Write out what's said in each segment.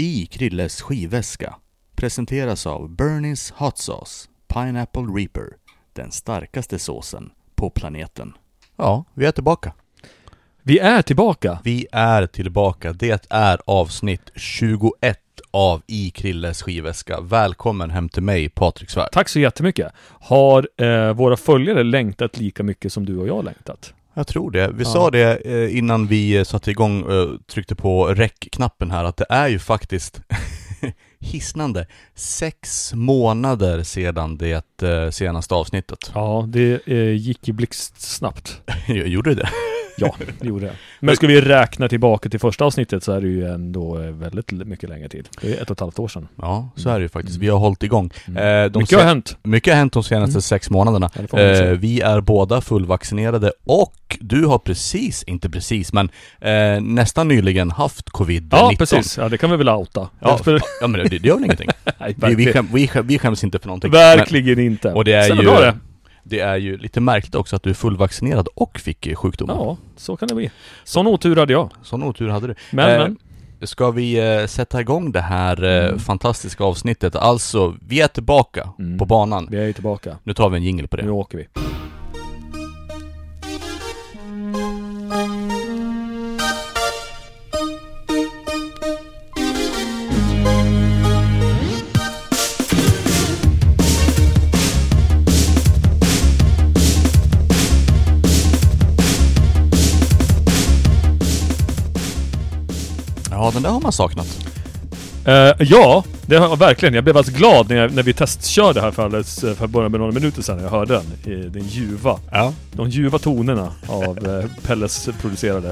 I Krilles skivväska presenteras av Bernies Hot Sauce Pineapple Reaper, den starkaste såsen på planeten. Ja, vi är tillbaka. Vi är tillbaka! Vi är tillbaka. Det är avsnitt 21 av I Krilles skivväska. Välkommen hem till mig, Patrik Svärd. Tack så jättemycket! Har eh, våra följare längtat lika mycket som du och jag längtat? Jag tror det. Vi Ja. sa det eh, innan vi eh, satte igång och tryckte på rec-knappen här, att det är ju faktiskt hisnande sex månader sedan det eh, senaste avsnittet. Ja, det eh, gick ju blixtsnabbt. Gjorde det? Ja, det gjorde det. Men ska vi räkna tillbaka till första avsnittet så är det ju ändå eh, väldigt mycket längre tid. Det är ett och ett halvt år sedan. Ja, så är det ju faktiskt. Vi har hållit igång. Mm. Eh, de mycket har hänt. mycket har hänt de senaste Mm. sex månaderna. Ja. Eh, vi är båda fullvaccinerade och du har precis, inte precis, men nästan nyligen haft covid-19. Ja, precis. Ja, det kan vi väl outa. Ja, ja men det, det gör väl ingenting. nej, Vi, vi, skäm, vi, skäm, vi skäms inte för någonting. verkligen inte. och det är Stämmer ju- det. Det är ju lite märkligt också att du är fullvaccinerad och fick eh, sjukdomen. Ja, så kan det bli. Sån otur hade jag. Sån otur hade du. Men, Eh, men. Ska vi eh, sätta igång det här eh, Mm. fantastiska avsnittet? Alltså, vi är tillbaka Mm. på banan. Vi är ju tillbaka. Nu tar vi en jingle på det. Nu åker vi. Ja, den där har man saknat. Eh, ja, det har jag verkligen. Jag blev alltså glad när, jag, när vi testkörde här för alldeles, eh, för bara med några minuter sedan jag hörde den. I den ljuva, Ja. de ljuva tonerna av eh, Pelles producerade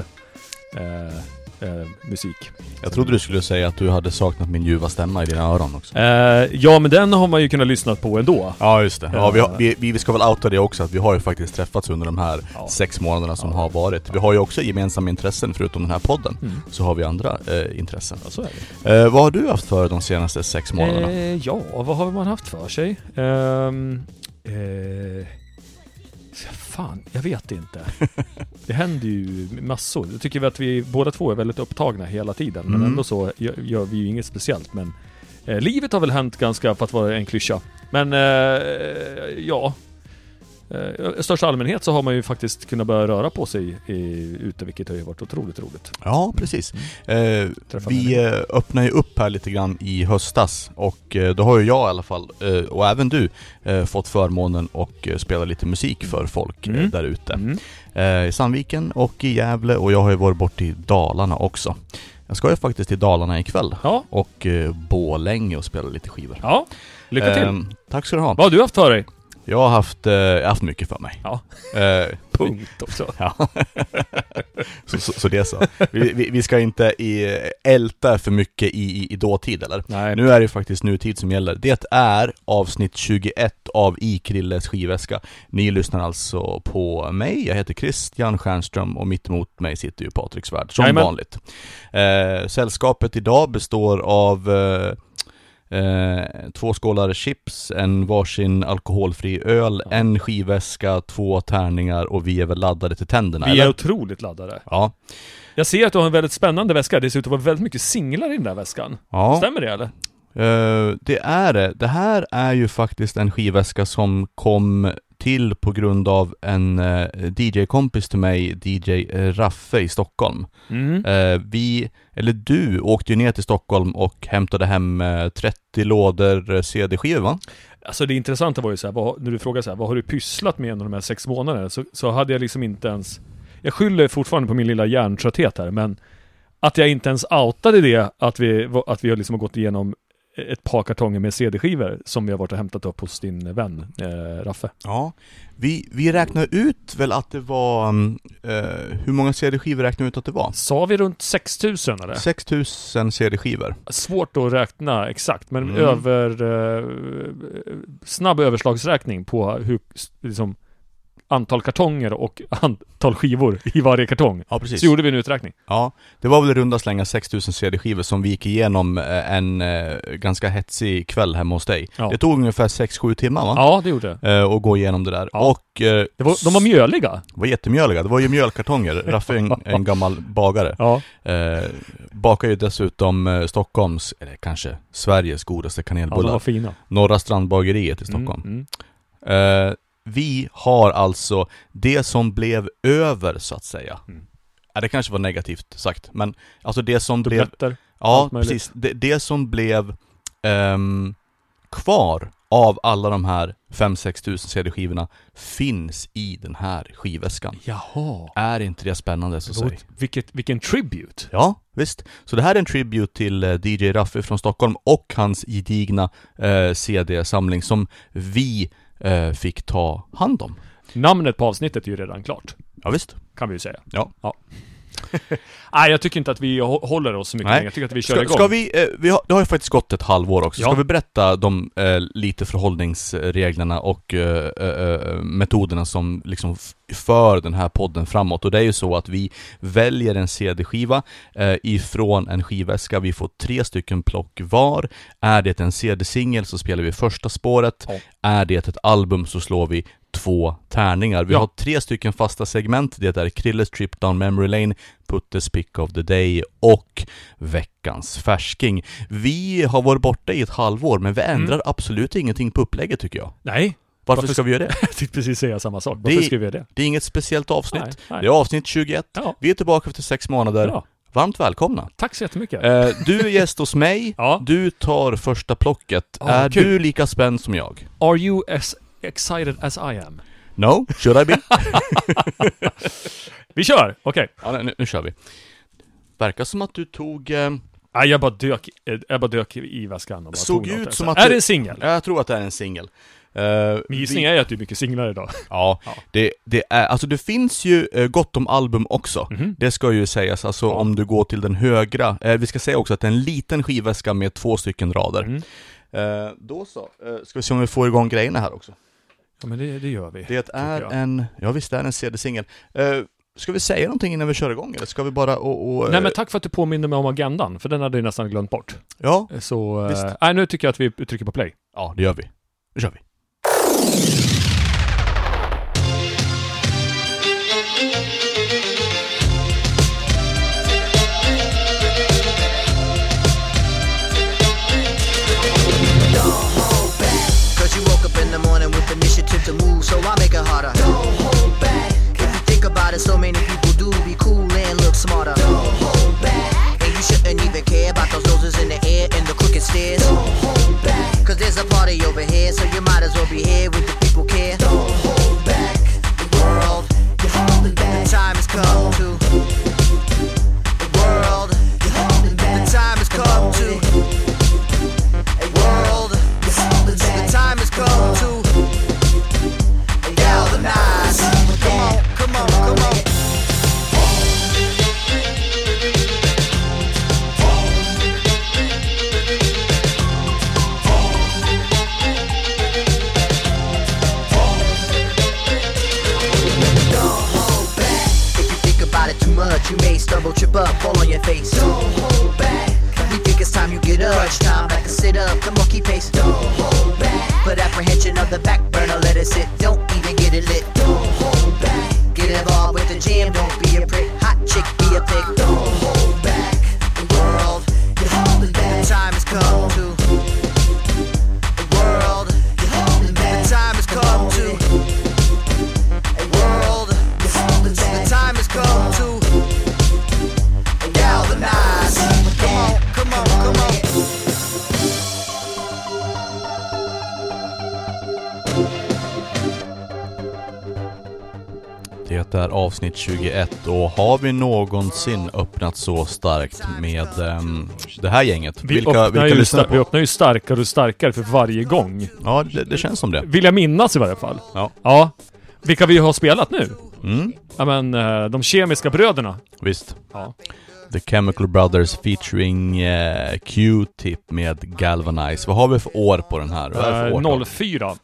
eh, eh, musik. Jag trodde du skulle säga att du hade saknat min ljuva stämma i dina öron också. Eh, ja, men den har man ju kunnat lyssna på ändå. Ja, just det. Ja, vi, har, vi, vi ska väl outa det också, att vi har ju faktiskt träffats under de här Ja. sex månaderna som Ja. har varit. Vi har ju också gemensamma intressen, förutom den här podden. Mm. Så har vi andra eh, intressen. Ja, så är det. Eh, vad har du haft för de senaste sex månaderna? Eh, ja, vad har man haft för sig? Fan, jag vet inte. Det händer ju massor. Jag tycker att vi båda två är väldigt upptagna hela tiden. Men Mm. ändå så gör, gör vi ju inget speciellt. Men eh, livet har väl hänt ganska, för att vara en klyscha. Men eh, ja. Eh, I största allmänhet så har man ju faktiskt kunnat börja röra på sig i, ute, vilket har ju varit otroligt roligt. Ja, precis. Eh, Träffa vi eh, öppnar ju upp här lite grann i höstas och eh, då har ju jag i alla fall, eh, och även du, eh, fått förmånen och eh, spela lite musik för folk eh, Mm. där ute. Mm. Eh, I Sandviken och i Gävle och jag har ju varit bort i Dalarna också. Jag ska ju faktiskt till Dalarna ikväll Ja, och eh, Borlänge och spela lite skivor. ja. Lycka till. Eh, tack ska du ha. Vad har du haft för dig? Jag har haft, eh, jag har haft mycket för mig. Ja. Eh, Punkt också. Ja, så, så, så det är så. Vi, vi, vi ska inte i, älta för mycket i, i, i dåtid eller? Nej. Nu är det ju faktiskt nutid som gäller. Det är avsnitt 21 av I Krilles skivväska. Ni lyssnar alltså på mig, jag heter Christian Stjernström och mitt emot mig sitter ju Patrik Svärd, som Jajamän. vanligt. Eh, sällskapet idag består av eh, Eh, två skålar chips, en varsin alkoholfri öl, Ja. en skivväska, två tärningar och vi är väl laddade till tänderna Vi eller? är otroligt laddade. Ja. Jag ser att du har en väldigt spännande väska. Det ser ut att vara väldigt mycket singlar i den där väskan. ja. Stämmer det eller? Eh, det är det. Det här är ju faktiskt en skivväska som kom till på grund av en eh, DJ-kompis till mig, DJ Raffe i Stockholm. Mm. Eh, vi, eller du, åkte ju ner till Stockholm och hämtade hem eh, 30 lådor eh, CD-skivor va? Alltså det intressanta var ju så här, vad, när du frågar så här, vad har du pysslat med under de här sex månaderna? Så, så hade jag liksom inte ens... Jag skyller fortfarande på min lilla hjärntrötthet här, men att jag inte ens outade det, att vi, att vi har liksom gått igenom ett par kartonger med CD-skivor som vi har varit och hämtat upp hos din vän eh, Raffe. Ja. Vi, vi räknar ut väl att det var, mm, eh, hur många CD-skivor räknar vi ut att det var? Sa vi runt 6000 eller? 6000 CD-skivor. Svårt att räkna exakt, men Mm. över... Eh, snabb överslagsräkning på hur, liksom, antal kartonger och antal skivor i varje kartong. Ja, precis. Så gjorde vi en uträkning. Ja, det var väl i runda slänga 6000 CD-skivor som vi gick igenom eh, en eh, ganska hetsig kväll hemma hos dig. Ja. Det tog ungefär 6-7 timmar va? Ja, det gjorde det. Eh, och gå igenom det där. Ja. Och eh, var, de var mjöliga. var jättemjöliga. Det var ju mjölkartonger. Raffe är en, en gammal bagare. Ja. Eh, bakar ju dessutom Stockholms, eller kanske Sveriges godaste ja, de kanelbullar. var fina. Norra Strandbageriet i Stockholm. Mm, mm. Vi har alltså det som blev över så att säga. Mm. Ja, det kanske var negativt sagt, men alltså det som blev Dubbletter. Ja, precis. Det, det som blev ehm, kvar av alla de här 5-6 tusen CD-skivorna finns i den här skivväskan. Jaha. Är inte det spännande så säg? Vilket, vilken tribute. Ja, visst. Så det här är en tribute till eh, DJ Raffe från Stockholm och hans gedigna eh, CD-samling som vi eh, fick ta hand om. Namnet på avsnittet är ju redan klart. Ja, visst. Kan vi ju säga. Ja. Nej, jag tycker inte att vi hå- håller oss så mycket längre. Jag tycker att vi kör Ska, igång. ska vi, eh, vi har, det har ju faktiskt gått ett halvår också. Ska Ja. vi berätta de eh, lite förhållningsreglerna och eh, eh, metoderna som liksom för den här podden framåt? Och det är ju så att vi väljer en CD-skiva eh, ifrån en skivväska. Vi får tre stycken plock var. Är det en CD-singel så spelar vi första spåret. Ja. Är det ett album så slår vi två tärningar. Vi Ja. har tre stycken fasta segment. Det är Krilles Trip Down Memory Lane, Puttes Pick of the Day och veckans färsking. Vi har varit borta i ett halvår, men vi ändrar absolut ingenting på upplägget tycker jag. Nej, Varför, Varför- ska vi göra det? jag tänkte precis säga samma sak. Varför Det- ska vi göra det? Det är inget speciellt avsnitt. Nej, nej. Det är avsnitt 21. Ja, Vi är tillbaka efter sex månader. bra. Varmt välkomna! Tack så jättemycket. Eh, du är gäst hos mig, Ja. du tar första plocket. Ja, är kul. du lika spänd som jag? Are you as excited as I am? No? Should I be? Vi kör! Okej. ja, nu, nu kör vi. Verkar som att du tog... Eh, Nej, jag bara dök, eh, jag bara dök i väskan och bara Såg tog något ut där. som att Är du- det en singel? jag tror att det är en singel. Eh, Min gissning vi- är att det är mycket singlar idag. Ja, Ja. Det, det är, alltså det finns ju eh, gott om album också. Mhm. Det ska ju sägas, alltså Ja. om du går till den högra, eh, vi ska säga också att det är en liten skivväska med två stycken rader. Mm. Eh, då så, eh, ska vi se om vi får igång grejerna här också. Ja men det, det gör vi. Det är en, ja visst det är en CD-singel. Eh, ska vi säga någonting innan vi kör igång eller ska vi bara och, och Nej eh, men tack för att du påminner mig om agendan, för den hade jag nästan glömt bort. Ja, Så, Visst. eh, nej nu tycker jag att vi trycker på play. ja det gör vi. Nu kör vi. It, so many people do be cool and look smarter. Don't hold back. And you shouldn't even care about those noses in the air and the crooked stairs. Don't hold back. Cause there's a party over here, so you might as well be here with the people care. Don't hold back. The world, you're holding back. The time has come to. Stumble, trip up, fall on your face. Don't hold back. We think it's time you get up. Crunch time, like a sit up, the monkey pace. Don't hold back. Put apprehension of the back burner, let it sit. Don't even get it lit. Don't hold back. Get involved with the jam, don't be a prick. Hot chick, be a pig. Don't hold back. Avsnitt 21 och har vi någonsin öppnat så starkt med ehm, det här gänget? Vi, vilka öppnar vilka ju sta- vi öppnar ju starkare och starkare för varje gång. Ja, det, det känns som det. Vill jag minnas i varje fall. Ja. Ja. Vilka vi har spelat nu? Mm, Ja men, eh, de kemiska bröderna. visst. Ja. The Chemical Brothers featuring eh, Q-Tip med Galvanize. Vad har vi för år på den här? Vad är det för Eh, årtal? 04.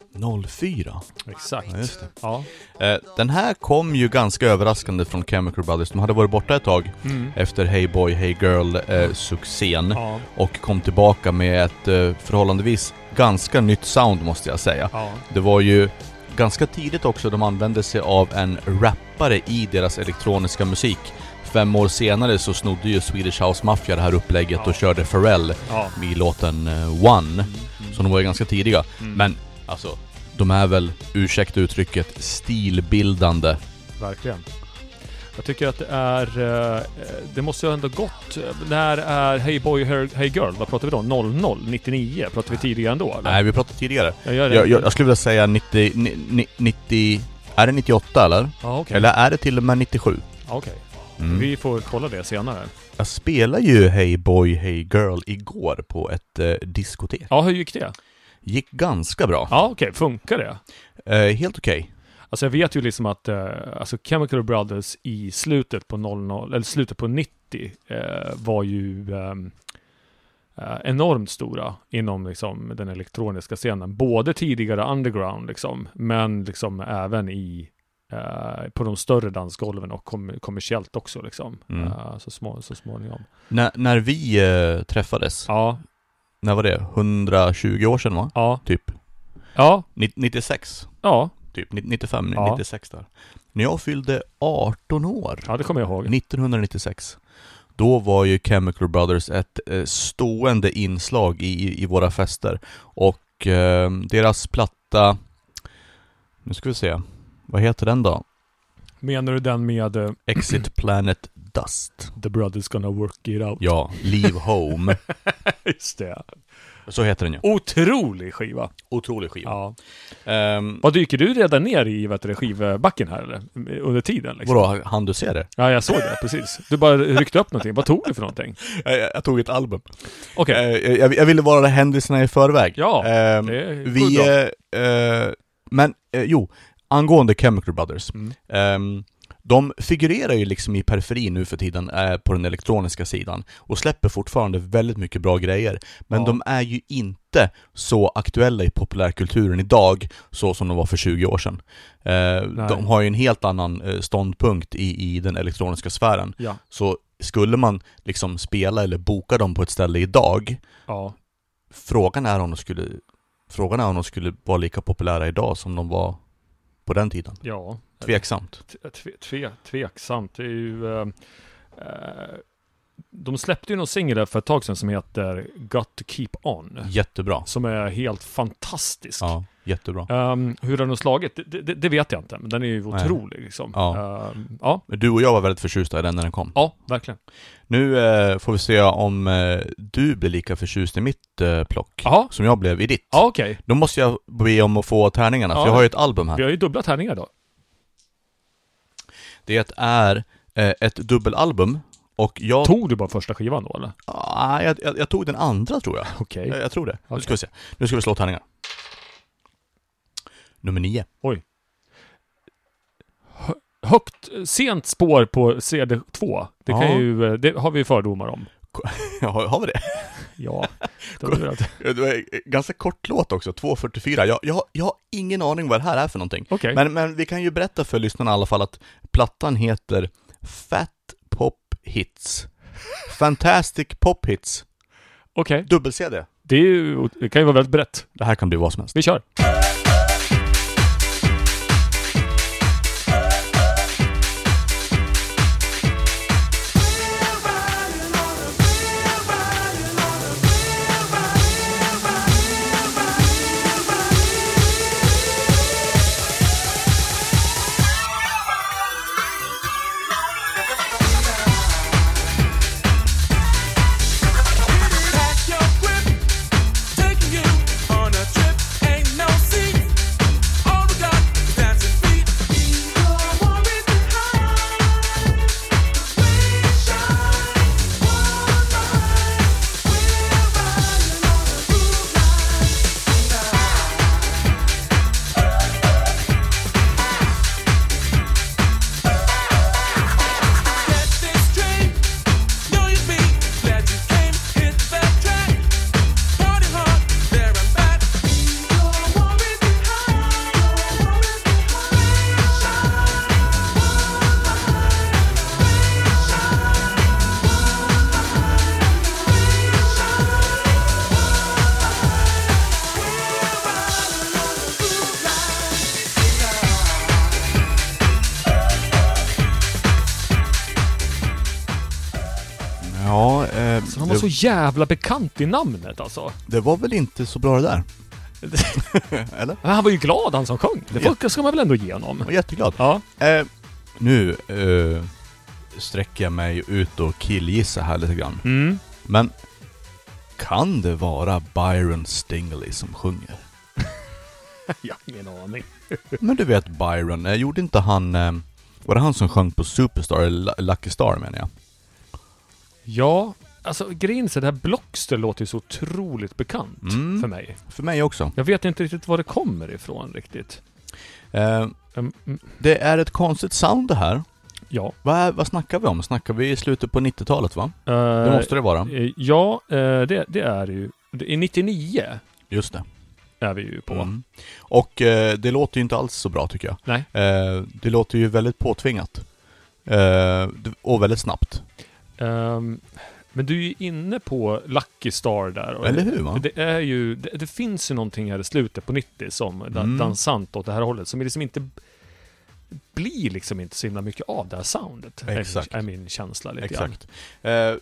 04. Exakt. Ja, just det. Ja. Eh, den här kom ju ganska överraskande från Chemical Brothers. De hade varit borta ett tag Mm. efter Hey Boy Hey Girl eh, Ja. och kom tillbaka med ett eh, förhållandevis ganska nytt sound måste jag säga. Ja. Det var ju ganska tidigt också de använde sig av en rappare i deras elektroniska musik. Fem år senare så snodde ju Swedish House Mafia det här upplägget Ja. och körde Pharrell Ja. i låten eh, One. Så de var ju ganska tidiga. Mm. Men alltså, de är väl, ursäkta uttrycket, stilbildande. Verkligen. Jag tycker att det är... eh, Det måste ju ändå gått... När är Hey Boy, Hey Girl? Vad pratar vi då? 00? 99? Pratar vi tidigare ändå eller? Nej, vi pratade tidigare. Jag. Jag, jag, jag skulle vilja säga 90, ni- ni- 90... Är det 98 eller? Ja, okej. Eller är det till och med 97? Ja, Okej. Mm. Vi får kolla det senare. Jag spelade ju Hey Boy Hey Girl igår på ett eh, diskotek. Ja, hur gick det? Gick ganska bra. Ja, okej. Funkar det? Eh, helt okej. Alltså jag vet ju liksom att eh, alltså Chemical Brothers i slutet på 00, eller slutet på 90 eh, var ju ehm, eh, enormt stora inom liksom den elektroniska scenen. Både tidigare underground liksom, men liksom även i eh, på de större dansgolven och kom, kommersiellt också liksom. Mm. Eh, så, små, så småningom. När, när vi eh, träffades, Ja, när var det? 120 år sedan va? ja, Typ. ja, Ni- 96? ja, Typ 95, Ja. 96 där. När jag fyllde 18 år, ja, det kommer jag ihåg. 1996, då var ju Chemical Brothers ett stående inslag i, i våra fester. Och deras platta, nu ska vi se, vad heter den då? Menar du den med eh, Exit Planet Dust. The Brothers Gonna Work It Out? Ja, Leave Home. Just det. Så heter den ju. Otrolig skiva. Otrolig skiva. Ja. Ehm, Vad dyker du redan ner i vet du, skivbacken här eller? Under tiden liksom? vadå, hann du se det? Ja, jag såg det precis. Du bara ryckte upp någonting. Vad tog du för någonting? Jag, jag, jag tog ett album. Okej. Eh, jag, jag ville vara händelserna i förväg. Ja, Ehm, det är vi, bra. eh, eh, men eh, jo, angående Chemical Brothers. Mm. Ehm, de figurerar ju liksom i periferin nu för tiden eh, på den elektroniska sidan och släpper fortfarande väldigt mycket bra grejer. Men Ja. de är ju inte så aktuella i populärkulturen idag så som de var för 20 år sedan. Eh, de har ju en helt annan eh, ståndpunkt i, i den elektroniska sfären. Ja. Så skulle man liksom spela eller boka dem på ett ställe idag, Ja. frågan är om de skulle, frågan är om de skulle vara lika populära idag som de var på den tiden. Ja. Tveksamt. Tve, tve, tveksamt. Det är ju... Eh, eh, de släppte ju någon singel för ett tag sedan som heter Got to Keep On. Jättebra. Som är helt fantastisk. Ja, jättebra. Um, hur den har slagit, det, det, det vet jag inte. Men den är ju Nej. otrolig liksom. Ja. Ehm, ja. Du och jag var väldigt förtjusta i den när den kom. ja, verkligen. Nu eh, får vi se om eh, du blir lika förtjust i mitt eh, plock Jaha. som jag blev i ditt. Ja, okej. Då måste jag be om att få tärningarna, Ja. för jag har ju ett album här. Vi har ju dubbla tärningar då. Det är eh, ett dubbelalbum och jag... Tog du bara första skivan då eller? Ah, jag, jag, jag tog den andra tror jag. Okej. Jag, jag tror det. Nu Okej. ska vi se. Nu ska vi slå tärningar. Nummer nio. Högt, sent spår på CD2. Det kan Ja. ju, eh, det har vi ju fördomar om. har, har vi det? Ja. Det. Det var ganska kort låt också, 2.44. Jag, jag, jag har ingen aning vad det här är för någonting. Okej. Men, men vi kan ju berätta för lyssnarna i alla fall att plattan heter Fat Hits. Fantastic Pop Hits. Okej. Dubbel-CD. Det, är ju, det kan ju vara väldigt brett. Det här kan bli vad som helst. Vi kör. Jävla bekant i namnet alltså. Det var väl inte så bra det där? Eller? Men han var ju glad han som sjöng. Det får, ska man väl ändå ge honom. Jag var jätteglad. Ja. Eh, nu eh, sträcker jag mig ut och killgissa här lite grann. Mm. Men kan det vara Byron Stingley som sjunger? Jag har ingen aning. Men du vet Byron, eh, gjorde inte han... Eh, var det han som sjöng på Superstar, eller Lu- Lucky Star menar jag? Ja, alltså grejen är det här Blockster låter ju så otroligt bekant Mm. för mig. För mig också. Jag vet inte riktigt var det kommer ifrån riktigt. Eh, Mm, mm, det är ett konstigt sound det här. ja. Vad, är- vad snackar vi om? Snackar vi i slutet på 90-talet va? Eh, Det måste det vara. eh, Ja, eh, det, det är ju... det- I 99 Just det. är vi ju på. Mm. Och eh, det låter ju inte alls så bra tycker jag. Nej. Eh, det låter ju väldigt påtvingat. Eh, och väldigt snabbt. Ehm, men du är ju inne på Lucky Star där. Eller hur, va? Det är ju... Det, det finns ju någonting här i slutet på 90 som Mm. dansant åt det här hållet som liksom inte blir liksom inte så himla mycket av det här soundet. är min- Exakt. Är min känsla lite Exakt. Eh, grann.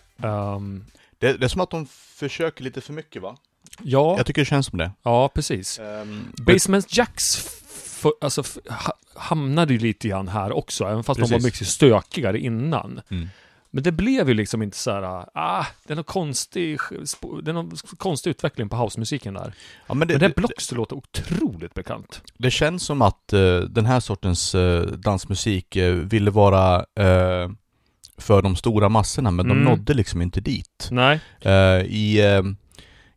Ehm, det, det är som att de försöker lite för mycket va? ja, Jag tycker det känns som det. ja, precis. Um, Basement Jacks f- alltså, hamnade ju lite grann här också, även fast de Precis. var mycket stökigare innan. Mm. Men det blev ju liksom inte så här, ah, det är någon konstig, det är någon konstig utveckling på housemusiken där. Ja, men det, Men det det, Blockster låter otroligt bekant. det känns som att eh, den här sortens eh, dansmusik uh, ville vara för de stora massorna, men Mm. de nådde liksom inte dit. Nej. I,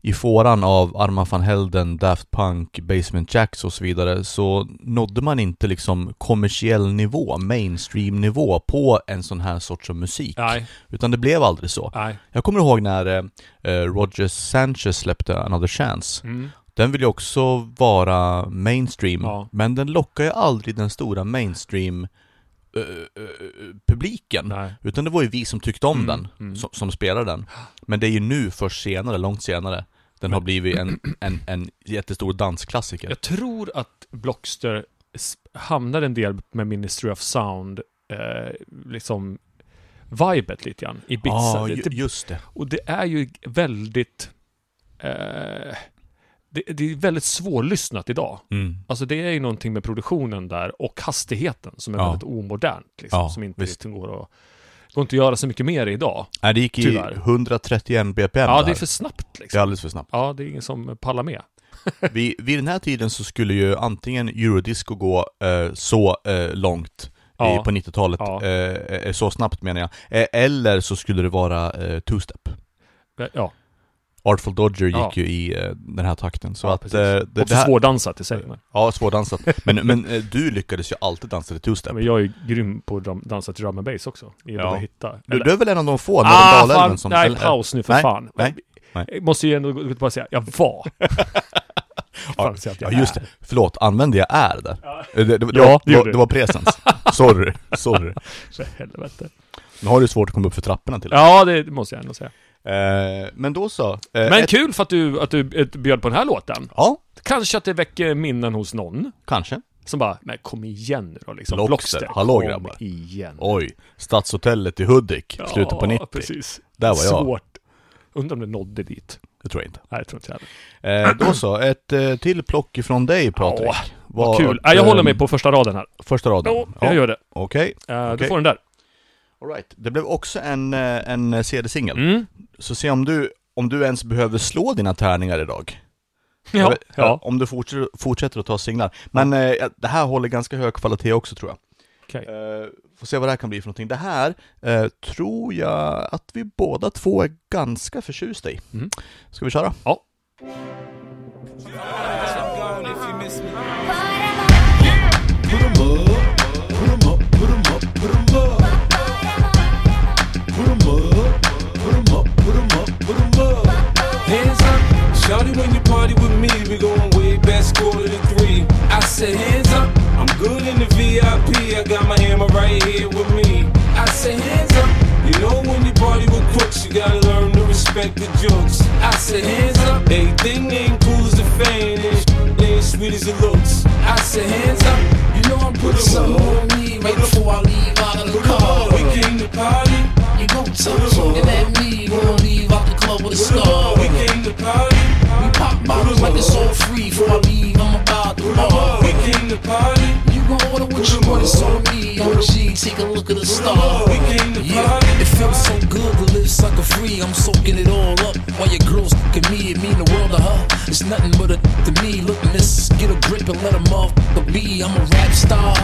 I fåran av Arman van Helden, Daft Punk, Basement Jacks och så vidare så nådde man inte liksom kommersiell nivå, mainstream nivå på en sån här sorts musik. Nej. Utan det blev aldrig så. Nej. Jag kommer ihåg när eh, eh, Roger Sanchez släppte Another Chance. Mm. Den vill ju också vara mainstream, Ja. men den lockar ju aldrig den stora mainstream eh, eh, publiken. Nej. Utan det var ju vi som tyckte om Mm, den, mm. som, som spelade den. Men det är ju nu, först senare, långt senare, den har blivit en, en, en jättestor dansklassiker. Jag tror att Blockster hamnar en del med Ministry of Sound, eh, liksom vibet lite grann, i bitsen. Ja, ju, det- just det. Och det är ju väldigt... Eh, det, det är väldigt svårlyssnat idag. Mm. Alltså det är ju någonting med produktionen där och hastigheten som är Ja. väldigt omodernt. Liksom, Ja, som inte visst. riktigt går att... går inte att göra så mycket mer idag. Nej, det gick i Tyvärr. 131 BPM Ja, det är för snabbt Det är liksom. alldeles för snabbt. Ja, det är ingen som pallar med. Vid, vid den här tiden så skulle ju antingen eurodisco gå eh, så eh, långt Ja. i, på 90-talet, Ja. eh, eh, så snabbt menar jag, eh, eller så skulle det vara eh, two-step. Ja, Artful Dodger gick Ja. ju i eh, den här takten. Så ja att, eh, det, Också här, svårdansat i sig. Men, Ja, svårdansat. Men, men eh, du lyckades ju alltid dansa till two-step. men jag är ju grym på att dansa till drum and bass också. Gillar Ja. hitta. Du, du är väl en av de få, ah, fan, som... nej, eller- paus nu för nej, fan. nej, nej. Jag måste ju ändå och bara säga, jag var. Fan, jag Ja, just det. Förlåt, använde jag är där? Ja. Eh, Det, det, det, Ja, det var, det var presens. Sorry, sorry. För helvete. Nu har du svårt att komma upp för trapporna till Ja, det måste jag ändå säga. Eh, Men då så. Eh, Men ett, kul för att du, att du eh, bjöd på den här låten. Ja, Kanske att det väcker minnen hos någon. kanske. Som bara, men kom igen nu då liksom. Blockster, hallå, kom grabbar. igen. Oj, Stadshotellet i Hudik, slutet på 90. precis. Där var jag. Svårt. Undrar om det nådde dit. Det tror jag inte. Nej, jag tror inte jag heller. Eh, då så, ett eh, till plock ifrån dig Patrik. Ja, Vad kul. Nej, jag håller mig på första raden här. Första raden? Jo, jag gör det. Okej. Uh, Du Okej. får den där. All right. Det blev också en, eh, en CD-singel. Mm. Så se om du, om du ens behöver slå dina tärningar idag. Ja. Vet- ja. Om du fortsätter, fortsätter att ta singlar. Men eh, det här håller ganska hög kvalitet också tror jag. Eh, får se vad det här kan bli för någonting. Det här eh, tror jag att vi båda två är ganska förtjusta i. Mm. Ska vi köra? Ja. Shawty, when you party with me, we going way back, quarter to three. I said, hands up, I'm good in the VIP. I got my hammer right here with me. I said, hands up, you know when you party with crooks, you gotta learn to respect the jokes. I said, hands up, everything ain't cool as the fame, and ain't sweet as it looks. I said, hands up, you know I'm putting Some more weed right before I leave out of the car. We came to party, You You gon' touch looking at me, gonna leave out the club with a star. We came to party. Pop bottles like it's all free. I leave, I'm about to. We came to party. Gon' order what you want, it's on me. OG, take a look at the star. We came to Yeah, it feels so good to live sucker free. I'm soaking it all up. While your girls look at me, it mean the world to her. It's nothing but a to me. Look, miss, get a grip and let a motherfucker be. I'm a rap star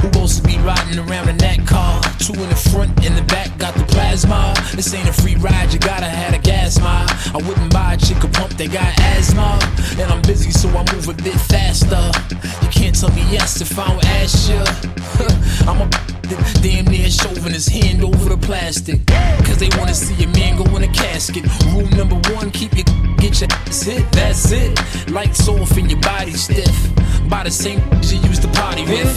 who wants to be riding around in that car. Two in the front, in the back, got the plasma. This ain't a free ride, you gotta have a gas mile. I wouldn't buy a chick a pump, they got asthma. And I'm busy, so I move a bit faster. You can't tell me yes if I don't ask you. I'm a damn near shoving his hand over the plastic. Cause they wanna see a man go in a casket. Rule number one, keep your get your ass hit. That's it. Lights off and your body stiff. By the same you used to party with.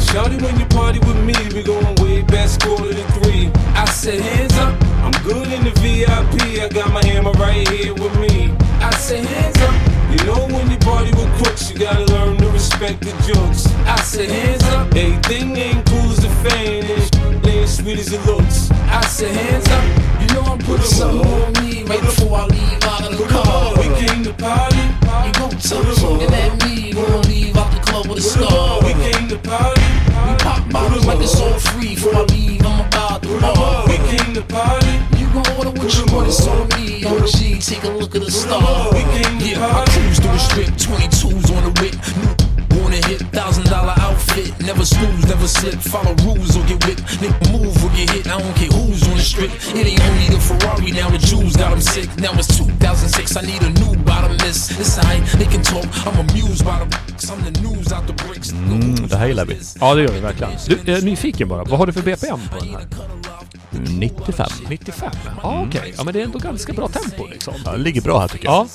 Shawty, when you party with me, we going way back, quarter to three. I said, hands up. I'm good in the VIP. I got my hammer right here with me. I said, hands up. You know when you party with crooks, you gotta learn to respect the jokes. I said, hands up. Everything ain't cool as the fame, and shit ain't sweet as it looks. I said, hands up. You know I'm putting something on me right before I leave out of the car. We came to party. You gon' touch looking at me, gonna leave out the club with a star. We came to party. We pop bottles like it's all free. Before I leave, I'm about to bar. We came to party. You gon' order what you want, it's on me. OG, take a look at the star. We came to Yeah, I cruise through the strip, 22s on the whip. New on a hit, thousand dollar outfit. Never snooze, never slip. Follow rules or get whipped. Nigga move or get hit. I don't care who's on the strip. It ain't only the Ferrari, now the Jews got 'em sick. Now it's 2006, I need a new bottomless. It's alright, they can talk. I'm amused by the bricks. I'm the news out the bricks. Mm, det här gillar vi. Ja, det gör vi verkligen. Du, jag är nyfiken bara. Vad har du för BPM på den här? 95. 95? Ja, okej. Ja, men det är ändå ganska bra tempo liksom. Ja, det ligger bra här tycker jag. Ja,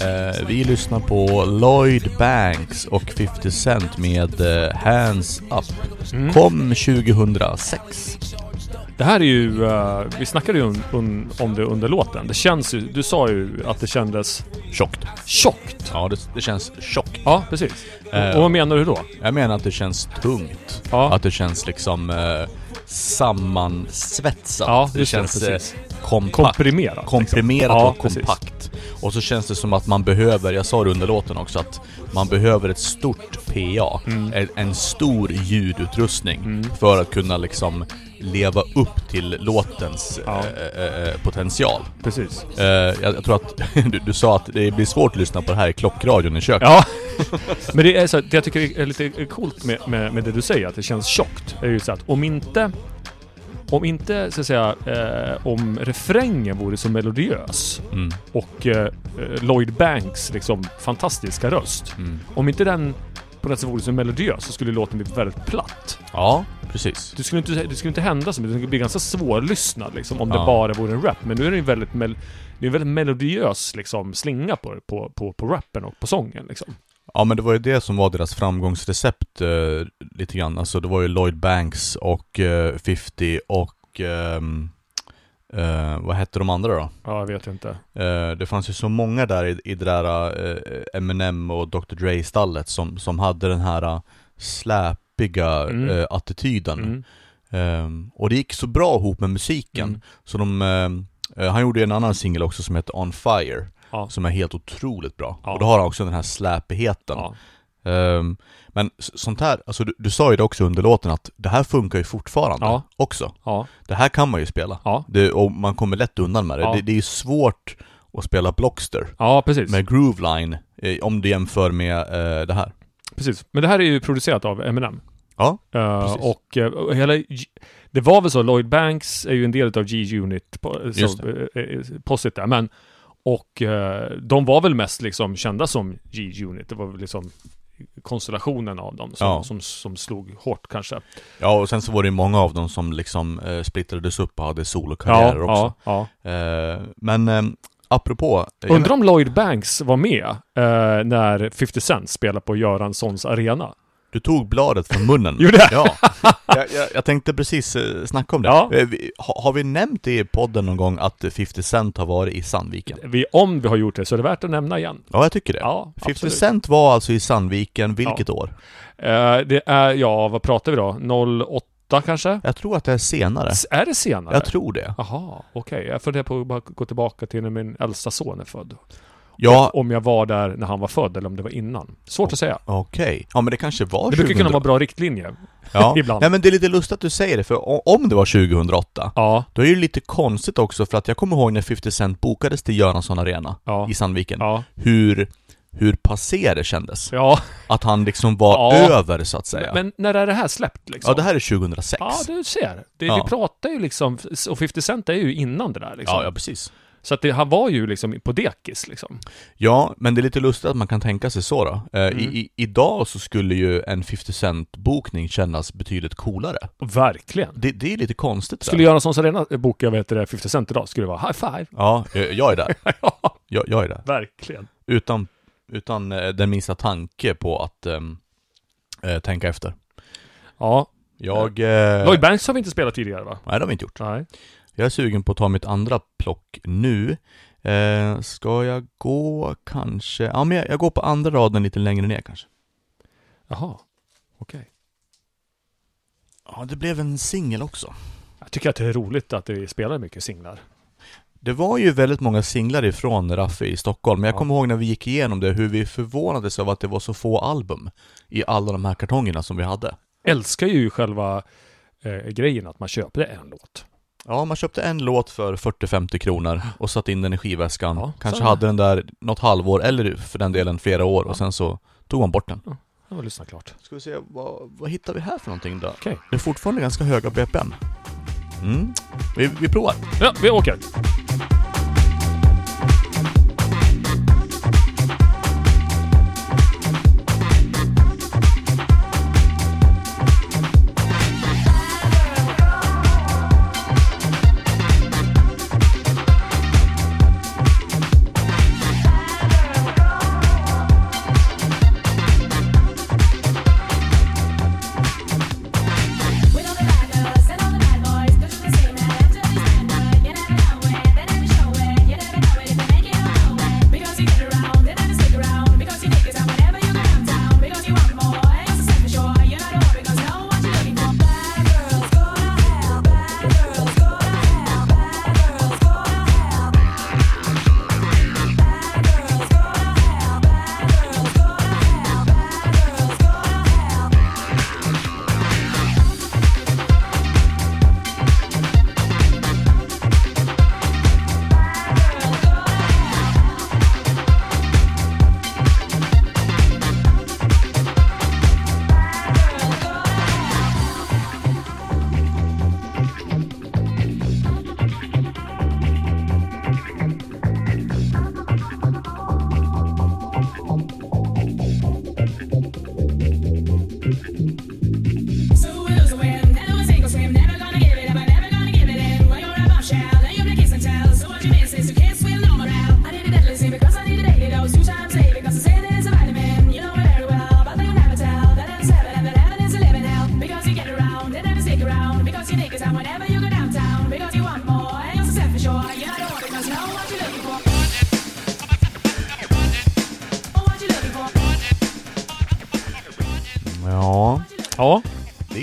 Eh, vi lyssnar på Lloyd Banks och 50 Cent med eh, Hands Up. Mm. Kom 2006. det här är ju... eh, vi snackade ju un, un, om det under låten. Det känns ju... Du sa ju att det kändes Tjockt. tjockt. Ja, det, det känns tjockt. Ja, precis. Eh. Och vad menar du då? Jag menar att det känns tungt. Ja. Att det känns liksom eh, sammansvetsat. Ja, det det, känns eh, precis. kompakt. Komprimerat. liksom. komprimerat Ja, och precis. kompakt. Och så känns det som att man behöver, jag sa det under låten också, att man behöver ett stort PA. Mm. En, en stor ljudutrustning för att kunna liksom leva upp till låtens Ja. eh, eh, eh, potential. Precis. Eh, jag, jag tror att du, du sa att det blir svårt att lyssna på det här i klockradion i köket. Ja, men det är så, det jag tycker är lite coolt med, med, med det du säger, att det känns tjockt, är ju så att om inte om inte, så att säga, eh, om refrängen vore så melodiös Mm. och eh, eh, Lloyd Banks liksom fantastiska röst. Mm. Om inte den på något sätt vore så melodiös så skulle låten bli väldigt platt. Ja, precis. Det skulle inte, det skulle inte hända så mycket. Det skulle bli ganska svårlyssnad liksom om det Ja. bara vore en rap. Men nu är det ju väldigt, mel- det är en väldigt melodiös liksom slinga på, på, på, på rappen och på sången liksom. Ja men det var ju det som var deras framgångsrecept eh, lite grann. Alltså det var ju Lloyd Banks och eh, 50 och ehm, eh, vad hette de andra då? Ja, jag vet inte. Eh, det fanns ju så många där i, i det där eh, Eminem och Dr Dre-stallet som, som hade den här eh, släpiga Mm. attityden. Mm. Ehm, och det gick så bra ihop med musiken. Mm. Så de, han gjorde en annan singel också som heter On Fire. Ja. Som är helt otroligt bra. Ja. Och då har han också den här släpigheten. Ja. Ehm, men sånt här, alltså du, du sa ju det också under låten att det här funkar ju fortfarande Ja. också. Ja. Det här kan man ju spela. Ja. Det, och man kommer lätt undan med det. Ja. det. Det är ju svårt att spela Blockster Ja, precis. med Grooveline eh, om du jämför med eh, det här. precis. Men det här är ju producerat av Eminem. Ja, Precis. och, och hela... Det var väl så, Lloyd Banks är ju en del av G-Unit, posset där, men... Och de var väl mest liksom kända som G-Unit. Det var väl liksom konstellationen av dem som, Ja. som, som slog hårt kanske. ja och sen så var det många av dem som liksom eh, splittrades upp och hade solokarriärer Ja, också. ja, ja. Eh, men eh, apropå... Undrar om Lloyd Banks var med eh, när 50 Cent spelade på Göranssons arena? Du tog bladet från munnen. Gjorde jag? Ja. jag, jag, jag tänkte precis eh, snacka om det. Ja. Eh, vi, har vi nämnt det i podden någon gång att eh, 50 Cent har varit i Sandviken? Vi, om vi har gjort det så är det värt att nämna igen. Ja, jag tycker det. Ja, 50 absolut. Cent var alltså i Sandviken, vilket år? Eh, det är, ja, vad pratar vi då? 2008 kanske? Jag tror att det är senare. S- Är det senare? Jag tror det. Jaha, okej. Jag funderar på att bara gå tillbaka till när min äldsta son är född. Ja, Om jag var där när han var född eller om det var innan. Svårt att säga. okej. Ja men det kanske var Det brukar 2000. kunna vara bra riktlinje. ja. ibland. Nej men det är lite lustigt att du säger det, för om det var 2008 Ja, Då är det lite konstigt också för att jag kommer ihåg när 50 Cent bokades till Göransson Arena ja, i Sandviken ja, Hur, hur passé det kändes. ja. Att han liksom var Ja. över så att säga. Men när är det här släppt liksom? ja det här är 2006. Ja, du ser. Det, Ja. Vi pratar ju liksom, och 50 Cent är ju innan det där liksom. ja, ja precis. Så att det, han var ju liksom på dekis liksom. Ja, men det är lite lustigt att man kan tänka sig så då. Eh, Mm. i, i, idag så skulle ju en 50 Cent-bokning kännas betydligt coolare. Verkligen. Det, det är lite konstigt. Skulle Göranssons Arena boka, vad heter det, 50 Cent idag, skulle det vara high five. Ja, jag, jag är där. ja, Jag, jag är där. verkligen. Utan, utan eh, den minsta tanke på att ehm, eh, tänka efter. Ja. Jag... Eh, Lloyd Banks har vi inte spelat tidigare va? Nej, det har vi inte gjort. Nej. Jag är sugen på att ta mitt andra plock nu. Eh, ska jag gå kanske... Ja, men jag, jag går på andra raden lite längre ner kanske. Jaha. Okej. Ja, det blev en singel också. Jag tycker att det är roligt att vi spelar mycket singlar. Det var ju väldigt många singlar ifrån Raffi i Stockholm, men jag Ja. kommer ihåg när vi gick igenom det, hur vi förvånades av att det var så få album i alla de här kartongerna som vi hade. Älskar ju själva eh, grejen att man köper en låt. Ja, man köpte en låt för 40-50 kronor och satte in den i skivväskan. Ja, Kanske hade den där något halvår, eller för den delen flera år, och sen så tog man bort den. Jag vill lyssna klart. Ska vi se, vad, vad hittar vi här för någonting då? Okej. Det är fortfarande ganska höga BPM. Mm. Vi, vi provar. Ja, vi åker.